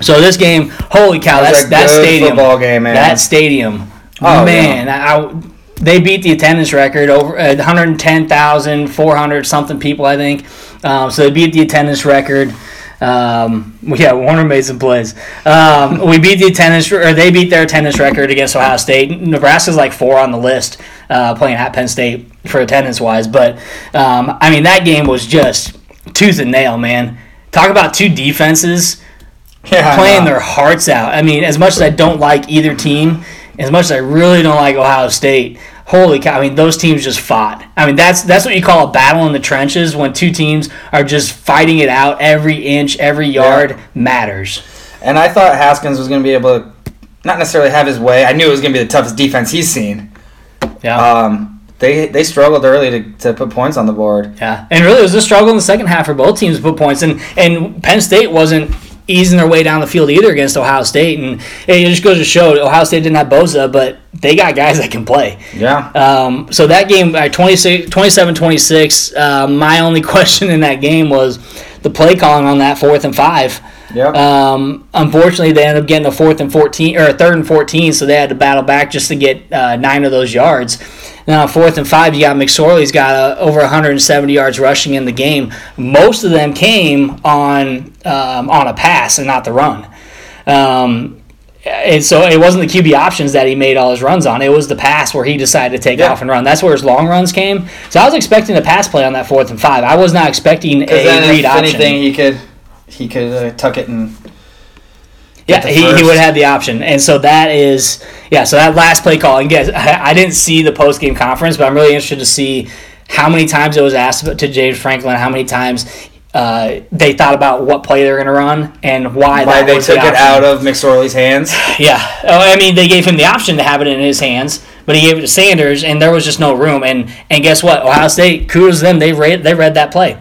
So this game, holy cow, That that's that stadium. football game, man. That stadium, Oh, man, I, I- they beat the attendance record over uh, 110,400 something people, I think. Um, so they beat the attendance record. Um, yeah, Warner made some plays. Um, we beat the attendance, or they beat their attendance record against Ohio State. Nebraska's like four on the list, uh, playing at Penn State for attendance wise. But um, I mean, that game was just tooth and nail, man. Talk about two defenses Yeah, playing their hearts out. I mean, as much as I don't like either team, as much as I really don't like Ohio State, holy cow! I mean, those teams just fought. I mean, that's that's what you call a battle in the trenches when two teams are just fighting it out. Every inch, every yard matters. And I thought Haskins was going to be able to not necessarily have his way. I knew it was going to be the toughest defense he's seen. Yeah. Um, they they struggled early to, to put points on the board. Yeah, and really, it was a struggle in the second half for both teams to put points, and and Penn State wasn't easing their way down the field either against Ohio State, and it just goes to show Ohio State didn't have Bosa, but they got guys that can play. Yeah. Um, so that game, uh, 26 27-26, uh, my only question in that game was the play calling on that fourth and five. Yep. Um, unfortunately, they ended up getting a fourth and fourteen or a third and fourteen, so they had to battle back just to get uh, nine of those yards. Now, fourth and five, you got McSorley's got uh, over 170 yards rushing in the game. Most of them came on um, on a pass and not the run. Um, and so it wasn't the QB options that he made all his runs on. It was the pass where he decided to take Yeah. off and run. That's where his long runs came. So I was expecting a pass play on that fourth and five. I was not expecting a read if option. anything, he could he could uh, tuck it and Yeah, he, he would have had the option, and so that is yeah. So that last play call, and guess I, I didn't see the post game conference, but I'm really interested to see how many times it was asked to James Franklin, how many times uh, they thought about what play they're going to run and why, why they was the took it out of McSorley's hands. Yeah, oh, I mean they gave him the option to have it in his hands, but he gave it to Sanders, and there was just no room. And and guess what? Ohio State, kudos to them, they read they read that play.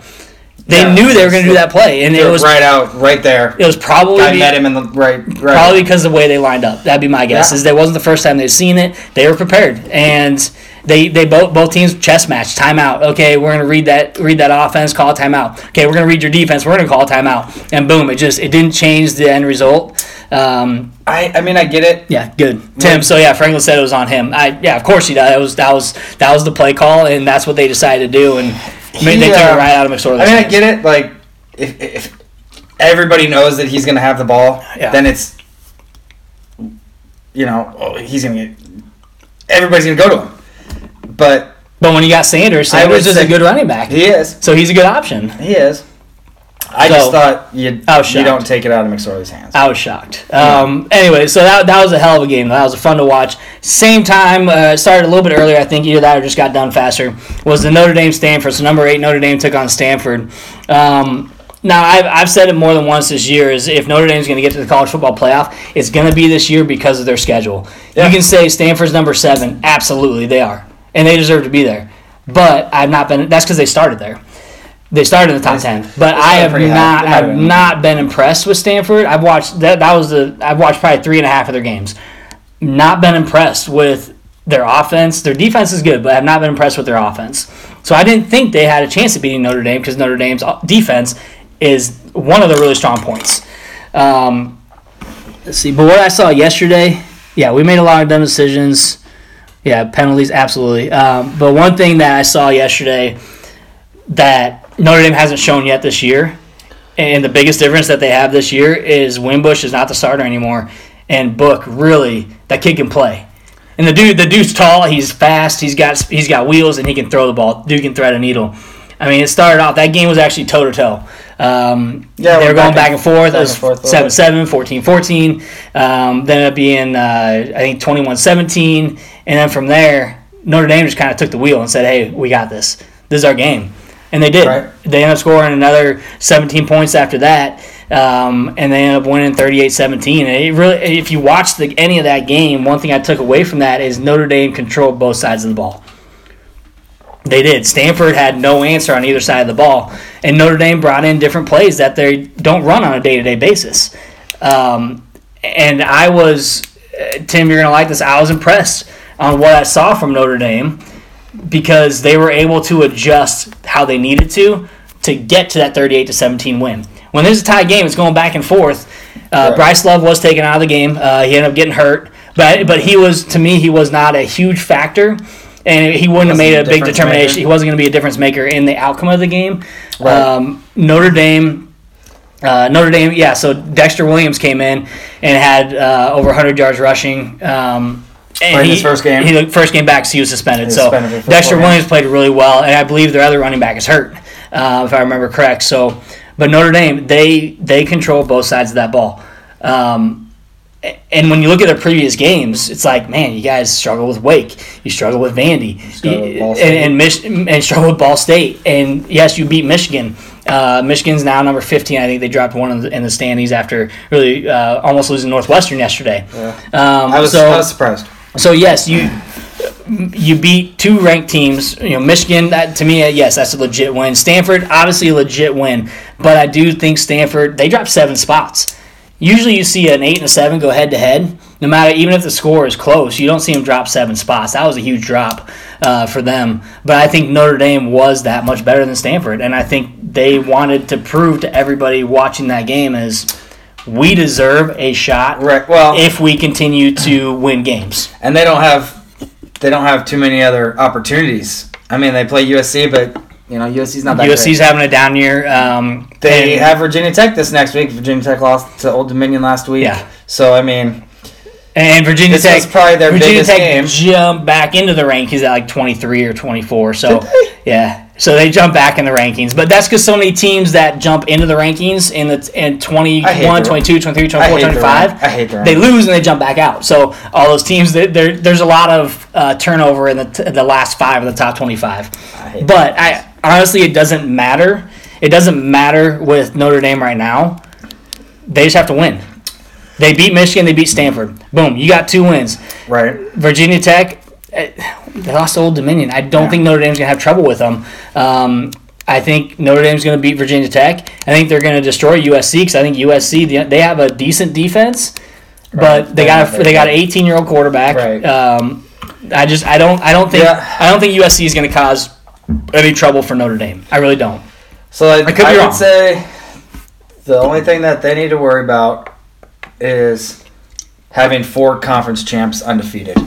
They Yeah, knew they were going to do that play, and it was right out, right there. it was probably I met him in the right, right. Probably because of the way they lined up. That'd be my guess. Yeah. Is that wasn't the first time they'd seen it. They were prepared, and they they both both teams chess match timeout. Okay, we're gonna read that read that offense, call a timeout. Okay, we're gonna read your defense. We're gonna call a timeout, and boom, it just it didn't change the end result. Um, I, I mean, I get it. yeah, good, Tim. So yeah, Franklin said it was on him. I yeah, of course he does. That was that was that was the play call, and that's what they decided to do, and I mean, they He, took it uh, right out of McSorley's I mean, I get it. Like, if, if everybody knows that he's going to have the ball, Yeah. then it's, you know, oh, he's going to get. Everybody's going to go to him. But But when you got Sanders, Sanders is a good running back, he is. so he's a good option. He is. I So- just thought you I you don't take it out of McSorley's hands. I was shocked. Um, Anyway, so that, that was a hell of a game. That was fun to watch. Same time, uh, started a little bit earlier. I think either that or just got done faster. Was the Notre Dame Stanford? So number eight Notre Dame took on Stanford. Um, now I've, I've said it more than once this year is if Notre Dame's going to get to the college football playoff, it's going to be this year because of their schedule. Yeah. You can say Stanford's number seven. Absolutely, they are, and they deserve to be there. But I've not been. That's because they started there. They started in the top ten, but I have high. not. I've been. not been impressed with Stanford. I've watched that. That was the. I've watched probably three and a half of their games. Not been impressed with their offense. Their defense is good, but I've not been impressed with their offense. So I didn't think they had a chance of beating Notre Dame because Notre Dame's defense is one of the really strong points. Um, let's see, but what I saw yesterday, yeah, we made a lot of dumb decisions. Yeah, penalties, absolutely. Um, but one thing that I saw yesterday that Notre Dame hasn't shown yet this year, and the biggest difference that they have this year is Wimbush is not the starter anymore, and Book really that kid can play. And the dude, the dude's tall, he's fast, he's got he's got wheels, and he can throw the ball. Dude can thread a needle. I mean, it started off that game was actually toe to toe. Um, Yeah, they were going back back and- forth. It back was and forth 7 little 7, 14 14. Um, then it being, uh, I think, 21 17. And then from there, Notre Dame just kind of took the wheel and said, hey, we got this. This is our game. And they did. Right. They ended up scoring another 17 points after that. Um, and they ended up winning 38-17. And it really, if you watch the, any of that game, one thing I took away from that is Notre Dame controlled both sides of the ball. They did. Stanford had no answer on either side of the ball, and Notre Dame brought in different plays that they don't run on a day-to-day basis. Um, and I was, uh, Tim, you're gonna like this. I was impressed on what I saw from Notre Dame because they were able to adjust how they needed to to get to that 38 to 17 win. When there's a tie game, it's going back and forth. Uh, Right. Bryce Love was taken out of the game. Uh, he ended up getting hurt, but but he was to me he was not a huge factor, and he wouldn't have made a a big determination. maker. He wasn't going to be a difference maker in the outcome of the game. Right. Um, Notre Dame. Uh, Notre Dame, yeah. So Dexter Williams came in and had uh, over 100 yards rushing. Um, and Played he, his first game? He first game back, so he was suspended. He was so suspended Dexter Williams played really well, and I believe their other running back is hurt, uh, if I remember correct. So, but Notre Dame, they they control both sides of that ball. Um, and when you look at their previous games, it's like, man, you guys struggle with Wake, you struggle with Vandy, struggle with and, and, Mich- and struggle with Ball State. And yes, you beat Michigan. Uh, Michigan's now number 15. I think they dropped one in the, in the standings after really uh, almost losing Northwestern yesterday. Um, I was so, I was surprised. So yes, you you beat two ranked teams. You know, Michigan. That to me, uh, yes, that's a legit win. Stanford, obviously a legit win, but I do think Stanford they dropped seven spots. Usually, you see an eight and a seven go head to head. No matter, even if the score is close, you don't see them drop seven spots. That was a huge drop uh, for them. But I think Notre Dame was that much better than Stanford, and I think they wanted to prove to everybody watching that game is we deserve a shot Right. Well, if we continue to win games. and they don't have they don't have too many other opportunities. I mean, they play USC, but you know USC's not that USC's great. having a down year. Um, They and- have Virginia Tech this next week. Virginia Tech lost to Old Dominion last week. Yeah. So I mean, and Virginia this Tech probably their Virginia biggest Tech game. jumped back into the rankings at like 23 or 24. So Did they? yeah, so they jump back in the rankings. But that's because so many teams that jump into the rankings in the in 21, the- 22, 23, 24, hate 25. rank- I hate the They lose and they jump back out. So all those teams, there, there there's a lot of uh, turnover in the, t- the last five of the top 25. I But I honestly, it doesn't matter. It doesn't matter with Notre Dame right now. They just have to win. They beat Michigan. They beat Stanford. Boom, you got two wins. right. Virginia Tech, they lost to Old Dominion. I don't Yeah. think Notre Dame's gonna have trouble with them. Um, I think Notre Dame's gonna beat Virginia Tech. I think they're gonna destroy USC because I think USC they- they have a decent defense, but Right. they They're got a, they got an 18 year old quarterback. Right. Um, I just I don't I don't think Yeah. I don't think USC is gonna cause any trouble for Notre Dame. I really don't. So I, I could be I would wrong. say the only thing that they need to worry about is having four conference champs undefeated.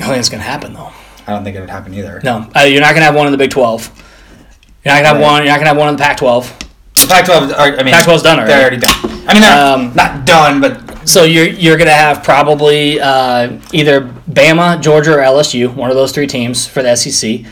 I don't think it's gonna happen though. I don't think it would happen either. No, uh, you're not gonna have one in the Big 12. You're not gonna have Right. one. You're not gonna have one in the Pac-12. The Pac-12, I mean, Pac-12's done already. They're already done. I mean, Um, not done, but So you're you're gonna have probably uh, either Bama, Georgia, or LSU, one of those three teams for the SEC.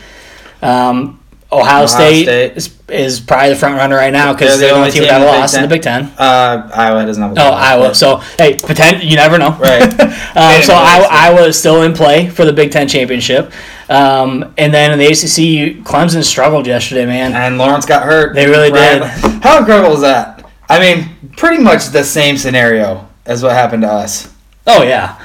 Um, Ohio, State, State. Is, is probably the front runner right now because They're the only team that in the Big lost in the Big Ten. uh, Iowa doesn't have a Oh, Iowa. but- So hey, pretend you never know. Right. um, so Iowa, Iowa is still in play for the Big Ten championship. Um, and then in the ACC, Clemson struggled yesterday, man. and Lawrence got hurt. They really Right. did. How incredible is that? I mean, pretty much the same scenario as what happened to us. Oh yeah.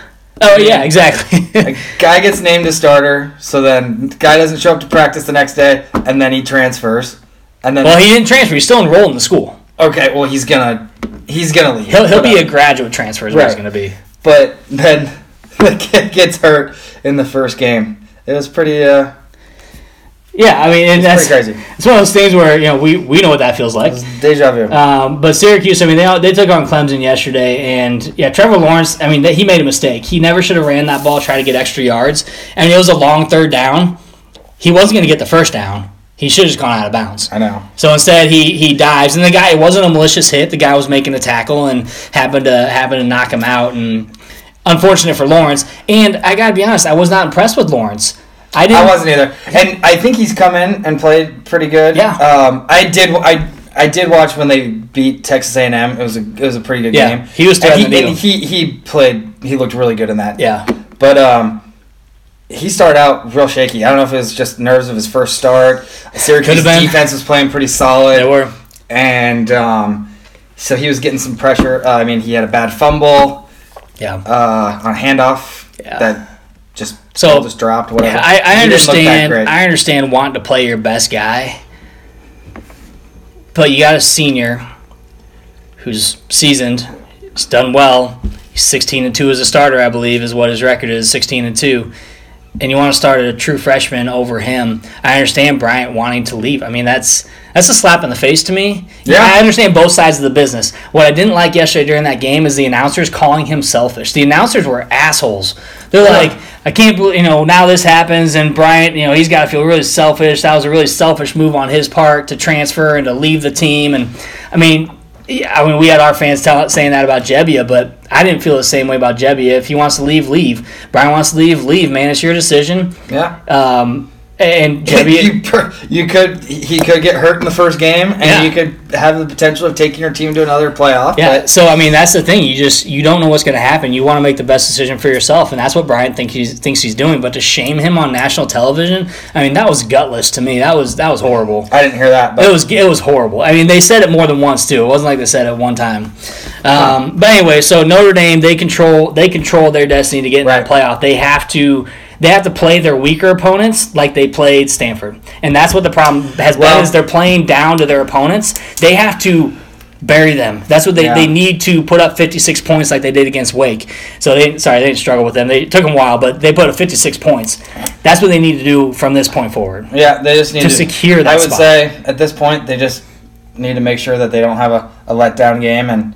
Oh yeah, exactly. A guy gets named a starter, so then the guy doesn't show up to practice the next day, and then he transfers, and then well, he didn't transfer. He's still enrolled in the school. okay, well he's gonna he's gonna leave. He'll, he'll be a graduate transfer. Is what he's going to be. but then the kid gets hurt in the first game. It was pretty uh, Yeah, I mean, and it's that's pretty crazy. it's one of those things where you know we, we know what that feels like. deja vu. Um, but Syracuse, I mean, they they took on Clemson yesterday, and yeah, Trevor Lawrence. I mean, he made a mistake. He never should have ran that ball, try to get extra yards. I mean, it was a long third down. He wasn't going to get the first down. He should have just gone out of bounds. I know. So instead, he he dives, and the guy it wasn't a malicious hit. The guy was making a tackle and happened to happened to knock him out. And unfortunate for Lawrence. And I got to be honest, I was not impressed with Lawrence. I didn't. I wasn't either, and I think he's come in and played pretty good. Yeah. Um, I did. I I did watch when they beat Texas A and M. It was a it was a pretty good Yeah, game. he was And he, and he he played. He looked really good in that. Yeah, But um, he started out real shaky. I don't know if it was just nerves of his first start. Syracuse defense was playing pretty solid, they were. and um, so he was getting some pressure. Uh, I mean, he had a bad fumble Yeah. uh, on a handoff Yeah. that just So- just dropped. Whatever. Yeah, I, I He didn't look that understand. I understand wanting to play your best guy, but you got a senior who's seasoned. He's done well. He's sixteen and two as a starter, I believe, is what his record is. Sixteen and two, and you want to start a true freshman over him. I understand Bryant wanting to leave. I mean, that's that's a slap in the face to me. Yeah. I understand both sides of the business. What I didn't like yesterday during that game is the announcers calling him selfish. The announcers were assholes. They're Yeah. like, I can't believe, you know, now this happens and Bryant, you know, he's got to feel really selfish. That was a really selfish move on his part to transfer and to leave the team. And I mean, yeah, I mean, we had our fans tell, saying that about Gebbia, but I didn't feel the same way about Gebbia. If he wants to leave, leave. Brian wants to leave, leave. Man, it's your decision. yeah. Um, and Gebbia, you, per- you could he could get hurt in the first game, and Yeah. you could have the potential of taking your team to another playoff. Yeah. but So I mean, that's the thing. You just you don't know what's going to happen. You want to make the best decision for yourself, and that's what Brian think he's, thinks he's doing. But to shame him on national television, I mean, that was gutless to me. That was that was horrible. I didn't hear that. But It was it was horrible. I mean, they said it more than once too. It wasn't like they said it one time. Um, But anyway, so Notre Dame they control they control their destiny to get in Right. playoff. They have to they have to play their weaker opponents like they played Stanford, and that's what the problem has Well- been. Is they're playing down to their opponents. They have to bury them. That's what they, Yeah. they need to put up 56 points like they did against Wake. So they sorry they didn't struggle with them. They took them a while, but they put up 56 points. That's what they need to do from this point forward. yeah, they just need To to, secure that I would spot. say at this point they just need to make sure that they don't have a, a letdown game and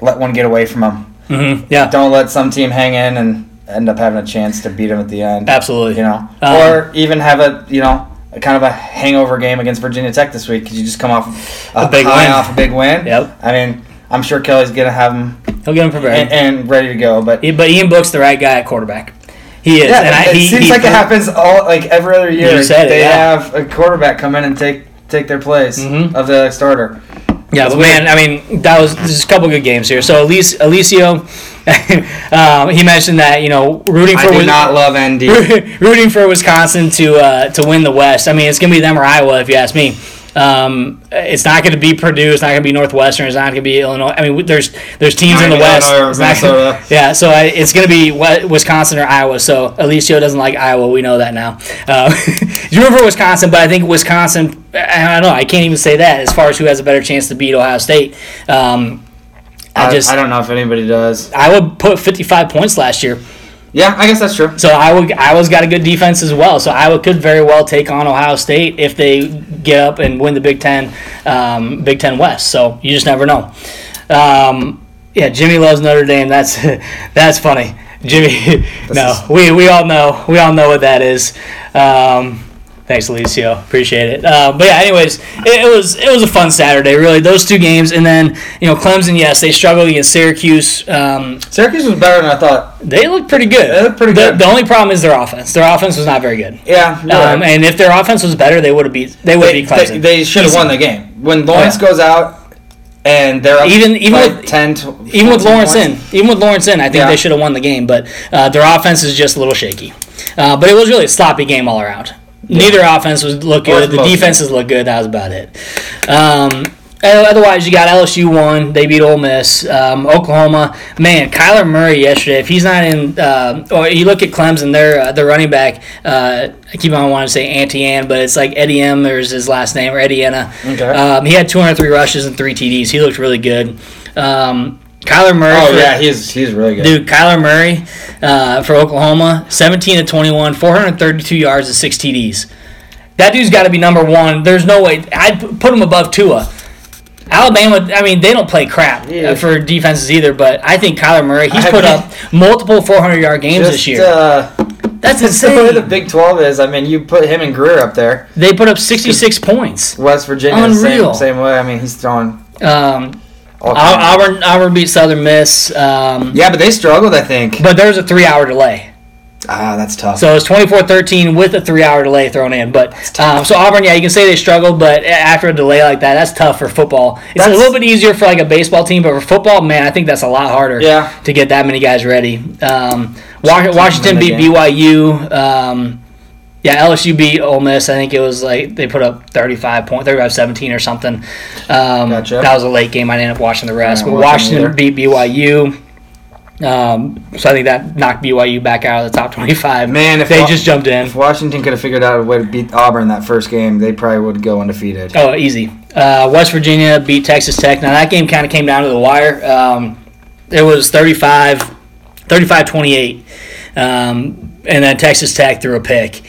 let one get away from them. hmm Yeah, Don't let some team hang in and end up having a chance to beat them at the end. absolutely. You know, Um, or even have a you know a kind of a hangover game against Virginia Tech this week because you just come off a, A big high win. off a big win. Yep. I mean, I'm sure Kelly's gonna have him. He'll get him prepared. and, and ready to go, but but Ian Book's the right guy at quarterback. He is, Yeah, and I, it he, seems he like it happens all like every other year. You said it, they yeah. have a quarterback come in and take take their place Mhm. of the starter. Yeah, but man, I mean, that was there's a couple good games here. So Alice, Alicio, um, he mentioned that you know rooting I for do Wis- not love ND. rooting for Wisconsin to uh, to win the West. I mean, it's gonna be them or Iowa if you ask me. Um, it's not going to be Purdue. It's not going to be Northwestern. It's not going to be Illinois. I mean, there's there's teams in the West. or It's not gonna- yeah, so I, it's going to be Wisconsin or Iowa. So Alicio doesn't like Iowa. We know that now. Uh, you for Wisconsin, but I think Wisconsin. I don't know. I can't even say that as far as who has a better chance to beat Ohio State. Um, I I, just I don't know if anybody does. I would put 55 points last year. Yeah, I guess that's true. So Iowa, Iowa's got a good defense as well. So Iowa could very well take on Ohio State if they get up and win the Big Ten, um, Big Ten West. So you just never know. Um, yeah, Jimmy loves Notre Dame. That's that's funny. Jimmy, no, we, we all know we all know what that is. Um, thanks, Alicio. Appreciate it. Uh, but yeah, anyways, it, it was it was a fun Saturday. Really, those two games, and then you know Clemson. Yes, they struggled against Syracuse. Um, Syracuse was better than I thought. they looked pretty good. They looked pretty the, good. The only problem is their offense. Their offense was not very good. Yeah, Um, right. and if their offense was better, they would have beat. They would beat Clemson. they, they should have won the game. When Lawrence Oh, yeah. goes out and they're up Even- even with- 10 to even with Lawrence points. in, even with Lawrence in, I think Yeah. they should have won the game. But uh, their offense is just a little shaky. Uh, but it was really a sloppy game all around. Neither offense was look good. The defenses look good. That was about it. Um, otherwise, you got LSU one. They beat Ole Miss. Um, Oklahoma, man, Kyler Murray yesterday. If he's not in, uh, or you look at Clemson, their uh, their running back. Uh, I keep on wanting to say Auntie Ann, but it's like Eddie M. There's his last name, or Eddie Anna. Okay. Um, he had 203 rushes and three TDs. He looked really good. Um, Kyler Murray. Oh, for- yeah, he's he's really good. Dude, Kyler Murray uh, for Oklahoma, 17 to 21, 432 yards and six TDs. That dude's got to be number one. There's no way. I'd put him above Tua. Alabama, I mean, they don't play crap uh, Yeah. for defenses either, but I think Kyler Murray, he's I put mean- up multiple 400 yard games Just, this year. Uh, That's That's the way the. Big 12 is. I mean, you put him and Grier up there. They put up 66 points. West Virginia, Unreal. same, same way. I mean, he's throwing Um, all Au- kinds. Auburn, Auburn beat Southern Miss. Um, Yeah, but they struggled, I think. But there was a three hour delay. Ah, that's tough. So it was 24-13 with a three-hour delay thrown in. But um, so Auburn, yeah, you can say they struggled, but after a delay like that, that's tough for football. It's That's- a little bit easier for like a baseball team, but for football, man, I think that's a lot harder. Yeah. To get that many guys ready. Um, Wa- Washington in beat. BYU. Um, yeah, LSU beat Ole Miss. I think it was like they put up 35 point, 35 17 or something. Um, Gotcha. That was a late game. I didn't up watching the rest. But Washington them beat BYU. Um, so I think that knocked BYU back out of the top 25. Man, if they Wa- just jumped in. If Washington could have figured out a way to beat Auburn that first game, they probably would go undefeated. Oh, easy. Uh, West Virginia beat Texas Tech. Now that game kind of came down to the wire. Um, it was 35, 35-28. Um, and then Texas Tech threw a pick.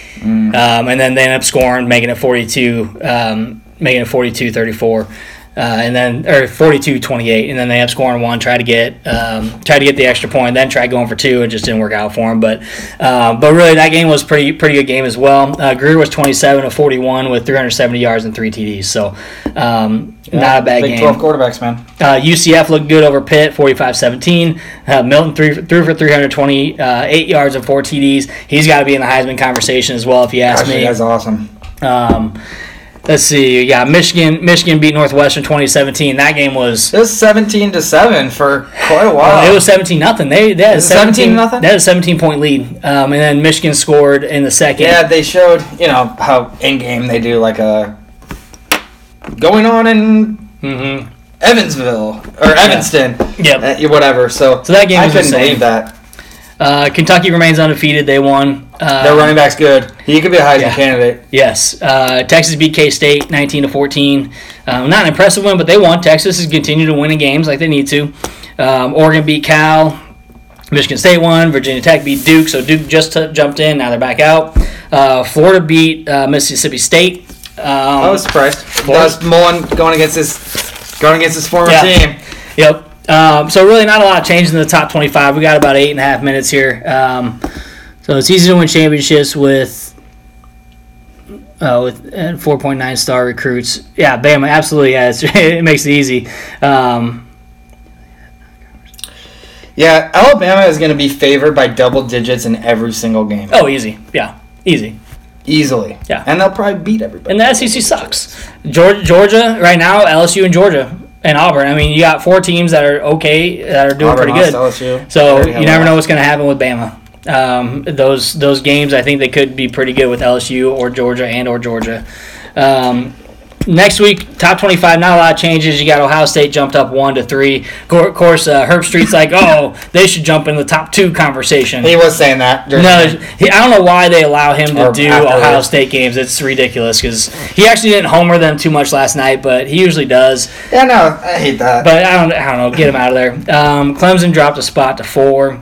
Um, and then they ended up scoring, making it 42, um, making it 42-34. Uh, and then or 42-28 and then they up scoring one tried to get um, tried to get the extra point then tried going for two it just didn't work out for them but um, but really that game was pretty pretty good game as well uh, Grier was 27 of 41 with 370 yards and three TDs so um, not a bad Big game 12 quarterbacks, man. uh, UCF looked good over Pitt, 45-17. Uh, Milton threw, threw for 328 uh, yards and four TDs. He's got to be in the Heisman conversation as well, if you ask Gosh, me. that's awesome. Um, let's see. Yeah, Michigan Michigan beat Northwestern 2017. That game was It was 17 to 7 for quite a while. it was 17 nothing. They they had a 17 nothing? They had 17 point lead, um, and then Michigan scored in the second. yeah, they showed, you know, how in game they do like a going on in mm-hmm. Evansville or Evanston, Yep. uh, whatever. So, So that game I was couldn't insane. believe that. Uh, Kentucky remains undefeated. They won. Uh, Their running back's good. He could be a Heisman yeah. candidate. Yes, uh, Texas beat K State 19 to 14. Um, not an impressive win, but they won. Texas has continued to win in games like they need to. Um, Oregon beat Cal. Michigan State won. Virginia Tech beat Duke, so Duke just t- jumped in. Now they're back out. Uh, Florida beat uh, Mississippi State. Um, I was surprised. That was Mullen going against his going against his former Yeah. team. Yep. Um, so really, not a lot of change in the top 25. We got about eight and a half minutes here. So it's easy to win championships with uh, with uh, 4.9 star recruits. Yeah, Bama, absolutely. Yeah, it's, it makes it easy. Um, Yeah, Alabama is going to be favored by double digits in every single game, oh, easy. Yeah, easy. easily. Yeah. and they'll probably beat everybody. And the SEC sucks. Georgia, Georgia right now, LSU and Georgia and Auburn. I mean, you got four teams that are okay, that are doing Auburn pretty good. LSU. So you never know what's going to happen with Bama. Um, those those games, I think they could be pretty good with LSU or Georgia and or Georgia. Um, next week, top twenty-five. Not a lot of changes. You got Ohio State jumped up one to three. Of course, uh, Herbstreit's like, oh, they should jump in the top two conversation. He was saying that. No, he, I don't know why they allow him to do Ohio. State games. It's ridiculous because he actually didn't homer them too much last night, but he usually does. yeah, no, I hate that. But I don't, I don't know. Get him out of there. Um, Clemson dropped a spot to four.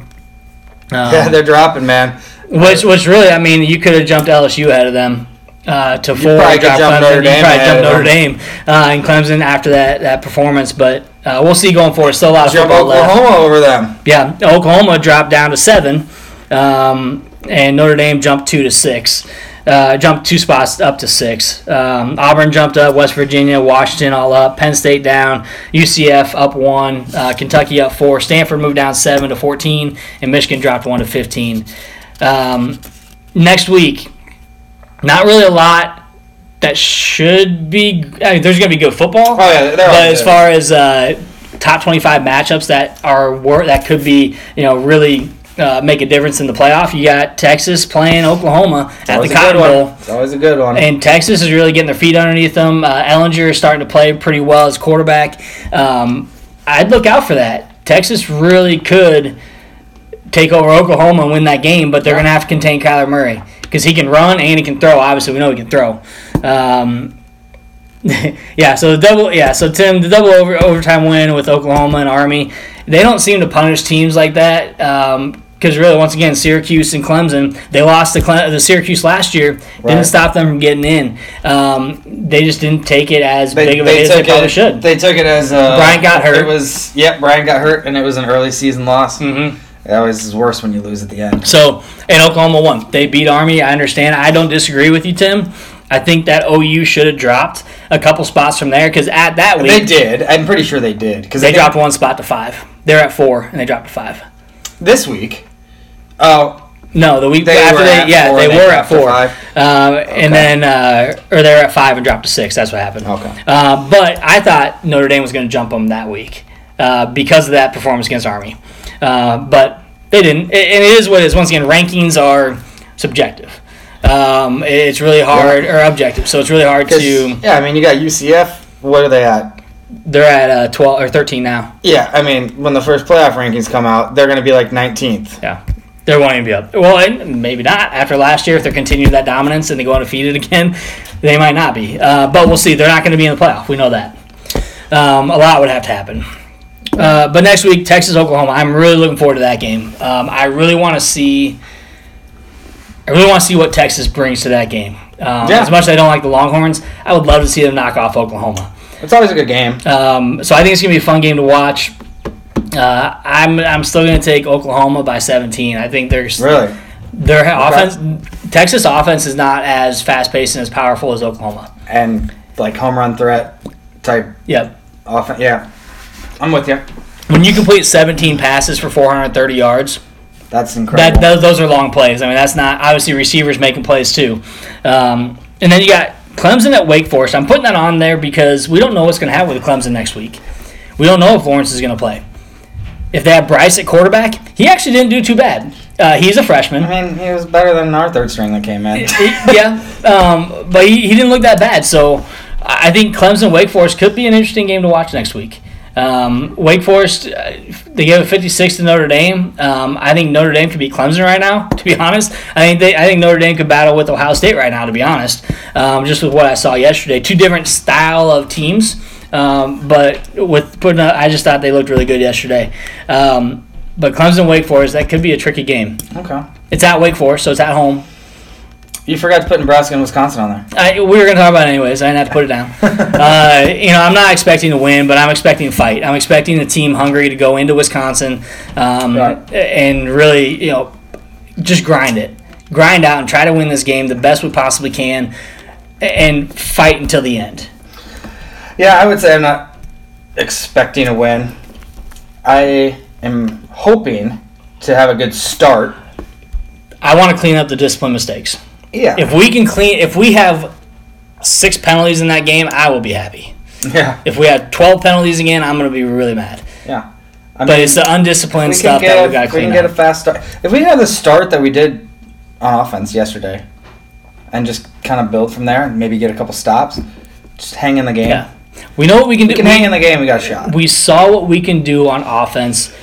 Um, yeah, they're dropping, man. which, which really, I mean, you could have jumped LSU ahead of them uh, to four. probably could dropped jump Clemson. Notre You Dame probably ahead jumped Notre Dame uh, and Clemson after that, that performance. But uh, we'll see going forward. Still a lot of Jump football left. Oklahoma over them. Yeah, Oklahoma dropped down to seven, um, and Notre Dame jumped two to six. Uh, jumped two spots up to six. Um, Auburn jumped up, West Virginia, Washington all up, Penn State down, UCF up one, uh, Kentucky up four, Stanford moved down seven to fourteen, and Michigan dropped one to fifteen. Um, next week, not really a lot that should be. I mean, there's going to be good football. Oh yeah, But as far as uh, top 25 matchups that are wor- that could be, you know, really uh, make a difference in the playoff, you got Texas playing Oklahoma at the Cotton. Bowl. It's always a good one. And Texas is really getting their feet underneath them. Uh, Ehlinger is starting to play pretty well as quarterback. Um, I'd look out for that. Texas really could take over Oklahoma and win that game, but they're going to have to contain Kyler Murray because he can run and he can throw. Obviously, we know he can throw. Um, yeah, so the double, yeah, so Tim, the double over, overtime win with Oklahoma and Army, they don't seem to punish teams like that. Because really, once again, Syracuse and Clemson, they lost to Cle- the Syracuse last year. Right. Didn't stop them from getting in. Um, they just didn't take it as they, big of a they hit as they took probably it. should. They took it as uh, Brian got hurt. It was yep. Brian got hurt, and it was an early season loss. hmm It always is worse when you lose at the end. So, and Oklahoma won. They beat Army. I understand. I don't disagree with you, Tim. I think that OU should have dropped a couple spots from there because at that week They did. I'm pretty sure they did because they dropped one spot to five. They're at four and they dropped to five. This week. Oh, No, the week They after they, yeah, four they were at four, five? uh, and then uh, or they were at five and dropped to six. That's what happened. Okay. Uh, but I thought Notre Dame was going to jump them that week uh, because of that performance against Army, uh, but they didn't. And it is what it is. Once again, rankings are subjective. Um, it's really hard or objective, so it's really hard to. yeah, I mean, you got UCF. What are they at? They're at uh, twelve or thirteen now. Yeah, I mean, when the first playoff rankings come out, they're going to be like 19th. Yeah. They won't even be up. Well, and maybe not after last year. If they're continuing that dominance and they go undefeated again, they might not be. Uh, but we'll see. They're not going to be in the playoff. We know that. Um, a lot would have to happen. Uh, but next week, Texas Oklahoma. I'm really looking forward to that game. Um, I really want to see. I really want to see what Texas brings to that game. Um, Yeah. As much as I don't like the Longhorns, I would love to see them knock off Oklahoma. It's always a good game. Um, so I think it's gonna be a fun game to watch. Uh, I'm I'm still gonna take Oklahoma by 17. I think there's Really? their offense. Texas offense is not as fast paced and as powerful as Oklahoma. And like home run threat type Yep. offense. Yeah. I'm with you. When you complete 17 passes for 430 yards, That's that incredible. those, those are long plays. I mean, that's not obviously receivers making plays too. Um, and then you got Clemson at Wake Forest. I'm putting that on there because we don't know what's going to happen with Clemson next week. We don't know if Lawrence is going to play. If they have Bryce at quarterback, he actually didn't do too bad. Uh, he's a freshman. I mean, he was better than our third string that came in. yeah, um, but he, he didn't look that bad. So I think Clemson Wake Forest could be an interesting game to watch next week. Um, Wake Forest, uh, they gave a 56 to Notre Dame. Um, I think Notre Dame could beat Clemson right now. To be honest, I think they, I think Notre Dame could battle with Ohio State right now. To be honest, um, just with what I saw yesterday, two different style of teams. Um, but with putting, I just thought they looked really good yesterday. Um, but Clemson Wake Forest, that could be a tricky game. Okay. It's at Wake Forest, so it's at home. You forgot to put Nebraska and Wisconsin on there. I, we were going to talk about it anyways. I didn't have to put it down. uh, you know, I'm not expecting to win, but I'm expecting a fight. I'm expecting the team hungry to go into Wisconsin um, Right. and really, you know, just grind it, grind out, and try to win this game the best we possibly can, and fight until the end. Yeah, I would say I'm not expecting a win. I am hoping to have a good start. I want to clean up the discipline mistakes. Yeah. If we can clean, if we have six penalties in that game, I will be happy. yeah. If we have 12 penalties again, I'm going to be really mad. Yeah. I But it's the undisciplined we can stuff that a, we got to if we can up. get a fast start. If we have the start that we did on offense yesterday, and just kind of build from there, and maybe get a couple stops, just hang in the game. Yeah. We know what we can We do. can hang in the game. We got a shot. we saw what we can do on offense,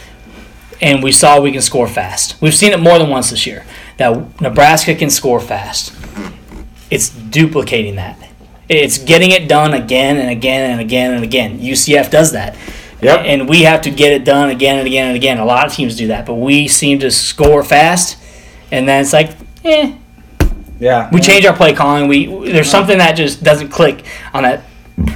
and we saw we can score fast. We've seen it more than once this year. That Nebraska can score fast. It's duplicating that. It's getting it done again and again and again and again. UCF does that. Yep. And we have to get it done again and again and again. A lot of teams do that, but we seem to score fast, and then it's like, eh. yeah. We change our play calling. We there's something that just doesn't click on that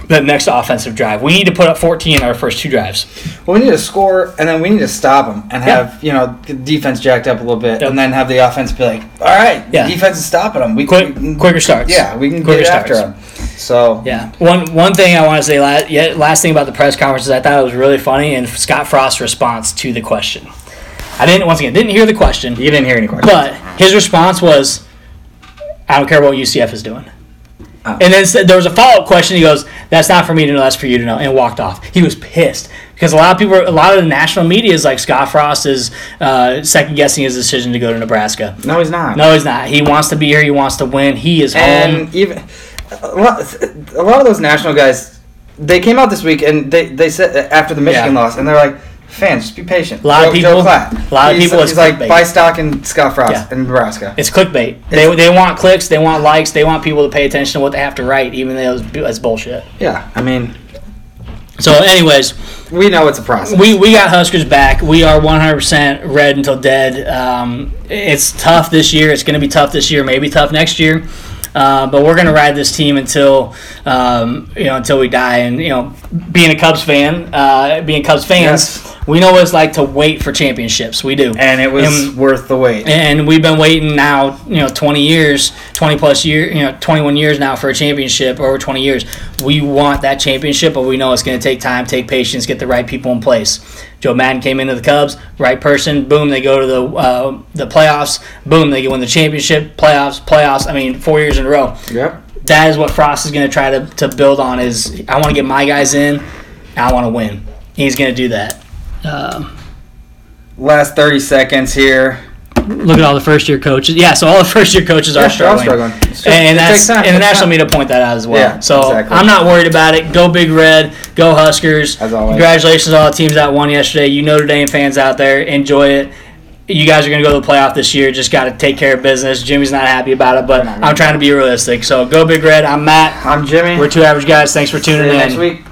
that next offensive drive. We need to put up 14 in our first two drives. Well, we need to score, and then we need to stop them and have you know defense jacked up a little bit, Yep. and then have the offense be like, "All right, Yeah. the defense is stopping them. We Quick, can- quicker starts. Yeah, we can Quicker get after starts. them. So Yeah. One one thing I want to say last yeah, last thing about the press conference is I thought it was really funny and Scott Frost's response to the question. I didn't once again didn't hear the question, you didn't hear any questions. but his response was, "I don't care what UCF is doing." Oh. And then said, there was a follow up question. He goes, "That's not for me to know. That's for you to know," and walked off. He was pissed because a lot of people, a lot of the national media is like Scott Frost is uh, second guessing his decision to go to Nebraska. no, he's not. No, he's not. He wants to be here. He wants to win. He is home. and even a lot, a lot of those national guys, they came out this week and they, they said after the Michigan Yeah. loss, and they're like, "Fans, just be patient." A lot of Joe- Joe people- Klatt. a lot of He's- people, it's He's like, clickbait. buy stock in Scott Frost Yeah. in Nebraska. It's clickbait. They, they want clicks, they want likes, they want people to pay attention to what they have to write, even though it's, it's bullshit. Yeah, I mean, So, anyways, we know it's a process. we, we got Huskers back. We are 100% red until dead. Um, it's tough this year. It's going to be tough this year, maybe tough next year. Uh, but we're going to ride this team until um, you know until we die. And you know, being a Cubs fan, uh, being Cubs fans, Yes. we know what it's like to wait for championships. We do. and it was And- worth the wait. and we've been waiting now, you know, 20 years, 20 plus year, you know, 21 years now for a championship, over 20 years. We want that championship, but we know it's going to take time, take patience, get the right people in place. Joe Maddon came into the Cubs, right person, boom, they go to the uh, the playoffs, boom, they win the championship, playoffs, playoffs. I mean, four years in a row. Yep. That is what Frost is going to try to, to build on. Is I want to get my guys in, I want to win. He's going to do that. Um, Last 30 seconds here. Look at all the first year coaches. Yeah, so all the first year coaches are Yeah, they're struggling. struggling. And it that's. It takes international time. point that out as well. Yeah, so exactly. I'm not worried about it. Go Big Red. Go Huskers. As always. Congratulations to all the teams that won yesterday. You Notre Dame fans out there, enjoy it. You guys are going to go to the playoff this year. Just got to take care of business. Jimmy's not happy about it, but We're not gonna I'm trying to be realistic. So go Big Red. I'm Matt. I'm Jimmy. We're two average guys. Thanks for See tuning you in. next week.